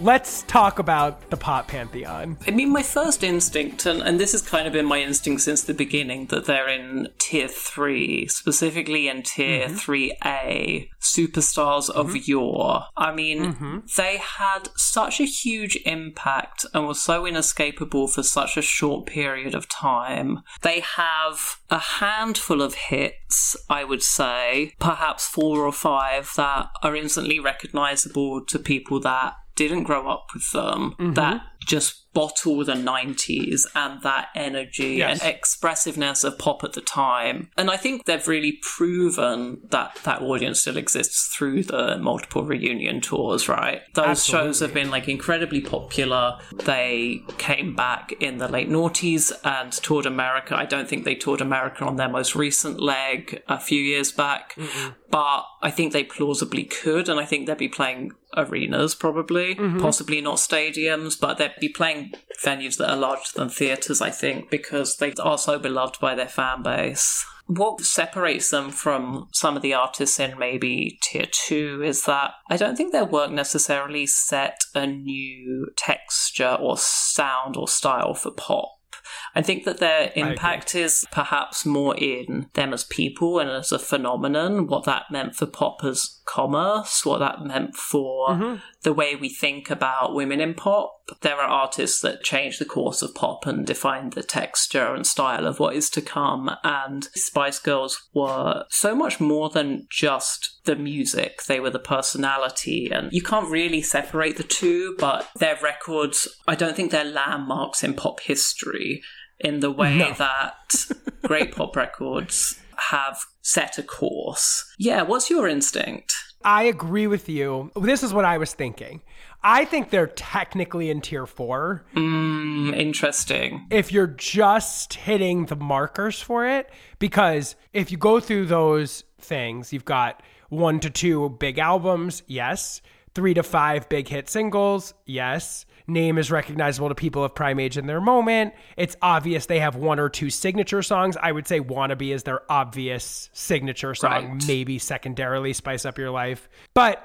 Let's talk about the pop pantheon.
I mean, my first instinct, and, and this has kind of been my instinct since the beginning, that they're in tier three, specifically in tier
Mm-hmm.
3A, superstars of yore. I mean,
Mm-hmm.
they had such a huge impact and were so inescapable for such a short period of time. They have a handful of hits, I would say, perhaps four or five that are instantly recognizable to people that didn't grow up with them, that just bottle the 90s and that energy
Yes.
and expressiveness of pop at the time. And I think they've really proven that that audience still exists through the multiple reunion tours, right? Those shows have been like incredibly popular. They came back in the late noughties and toured America. I don't think they toured America on their most recent leg a few years back, but I think they plausibly could, and I think they'd be playing arenas probably, mm-hmm. possibly not stadiums, but they'd be playing venues that are larger than theatres, I think, because they are so beloved by their fan base. What separates them from some of the artists in maybe tier two is that I don't think their work necessarily set a new texture or sound or style for pop. I think that their impact is perhaps more in them as people and as a phenomenon, what that meant for pop as commerce, what that meant for mm-hmm. the way we think about women in pop. There are artists that change the course of pop and define the texture and style of what is to come. And Spice Girls were so much more than just the music, they were the personality. And you can't really separate the two, but their records, I don't think they're landmarks in pop history in the way
No.
that great pop records have set a course. Yeah, what's your instinct?
I agree with you. This is what I was thinking. I think they're technically in tier four.
Mm, interesting.
if you're just hitting the markers for it because if you go through those things you've got one to two big albums yes three to five big hit singles yes name is recognizable to people of prime age in their moment. It's obvious they have one or two signature songs. I would say wannabe is their obvious signature song
Right.
maybe secondarily spice up your life. But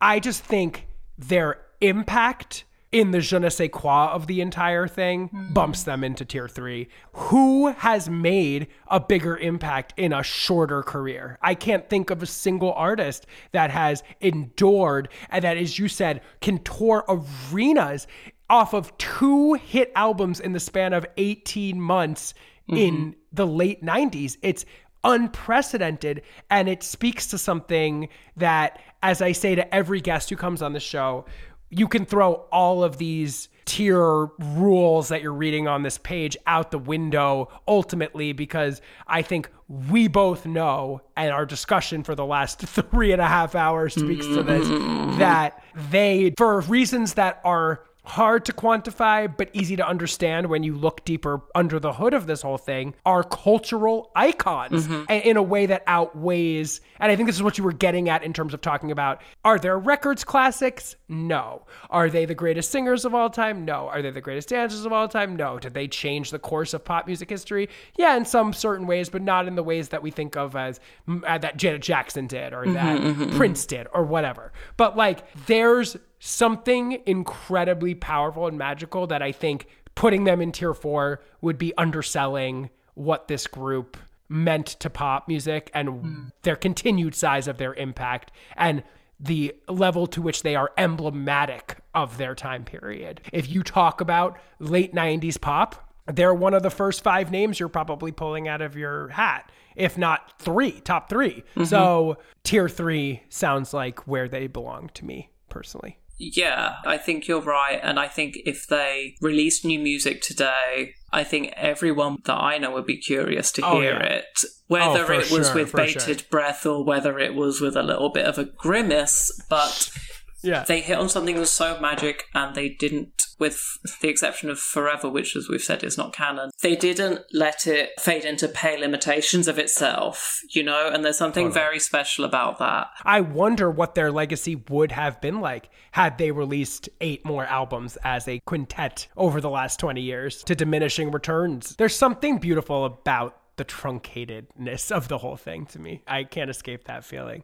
i just think their impact in the je ne sais quoi of the entire thing mm-hmm. bumps them into tier three. Who has made a bigger impact in a shorter career? I can't think of a single artist that has endured and that, as you said, can tour arenas off of two hit albums in the span of 18 months in mm-hmm. the late 90s. It's unprecedented and it speaks to something that as i say to every guest who comes on the show you can throw all of these tier rules that you're reading on this page out the window ultimately because I think we both know, and our discussion for the last three and a half hours speaks to this, mm-hmm. that they, for reasons that are hard to quantify, but easy to understand when you look deeper under the hood of this whole thing, are cultural icons a- in a way that outweighs. And I think this is what you were getting at in terms of talking about are there records classics? No. Are they the greatest singers of all time? No. Are they the greatest dancers of all time? No. Did they change the course of pop music history? Yeah, in some certain ways, but not in the ways that we think of as uh, that Janet Jackson did or that
mhm, mhm.
Prince did or whatever. But like, there's something incredibly powerful and magical that I think putting them in tier four would be underselling what this group meant to pop music and their continued size of their impact and the level to which they are emblematic of their time period. If you talk about late 90s pop, they're one of the first five names you're probably pulling out of your hat, if not three, top 3
Mhm.
So tier three sounds like where they belong to me personally.
Yeah, I think you're right. And I think if they released new music today, I think everyone that I know would be curious to
Oh,
hear
yeah.
it. Whether
Oh,
it was
sure,
with bated
sure.
breath or whether it was with a little bit of a grimace, but
yeah.
they hit on something that was so magic and they didn't, with the exception of Forever, which, as we've said, is not canon, they didn't let it fade into pale imitations of itself, you know? And there's something
Totally.
very special about that.
I wonder what their legacy would have been like had they released eight more albums as a quintet over the last 20 years to diminishing returns. There's something beautiful about the truncatedness of the whole thing to me. I can't escape that feeling.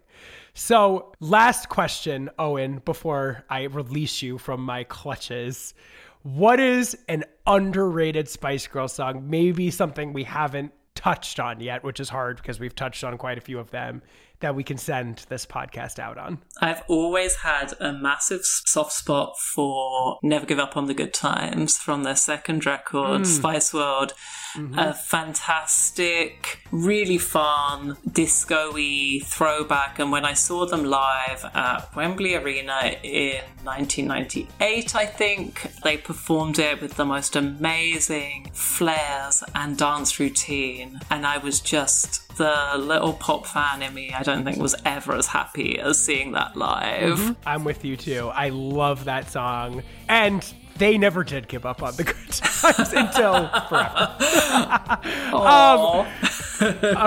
So, last question, Owen, before I release you from my clutches. What is an underrated Spice Girl song? Maybe something we haven't touched on yet, which is hard because we've touched on quite a few of them that we can send this podcast out on.
I've always had a massive soft spot for Never Give Up on the Good Times from their second record,
Mm.
Spice World. A fantastic, really fun, disco y throwback. And when I saw them live at Wembley Arena in 1998, I think, they performed it with the most amazing flares and dance routine. And I was just the little pop fan in me, I don't think was ever as happy as seeing that live.
Mhm. I'm with you too. I love that song. And they never did give up on the good times until forever. um,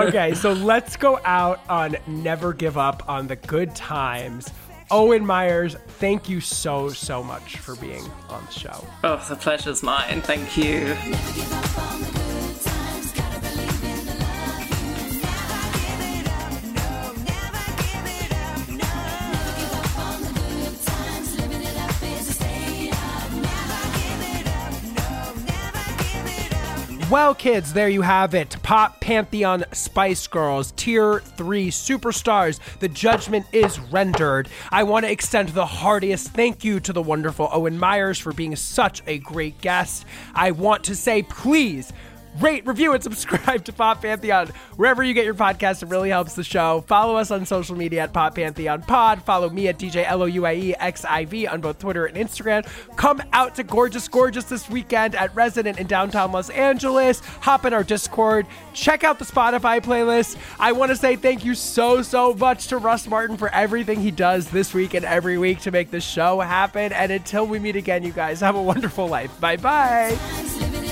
okay, so let's go out on Never Give Up on the Good Times. Owen Myers, thank you so, so much for being on the show.
Oh, the pleasure's mine. Thank you.
Well, kids, there you have it. Pop Pantheon Spice Girls, Tier 3 Superstars. The judgment is rendered. I want to extend the heartiest thank you to the wonderful Owen Myers for being such a great guest. I want to say, please. Rate, review, and subscribe to Pop Pantheon wherever you get your podcast. It really helps the show. Follow us on social media at Pop Pantheon Pod. Follow me at DJ Louie XIV on both Twitter and Instagram. Come out to Gorgeous Gorgeous this weekend at Resident in downtown Los Angeles. Hop in our Discord. Check out the Spotify playlist. I want to say thank you so, so much to Russ Martin for everything he does this week and every week to make this show happen. And until we meet again, you guys have a wonderful life. Bye bye.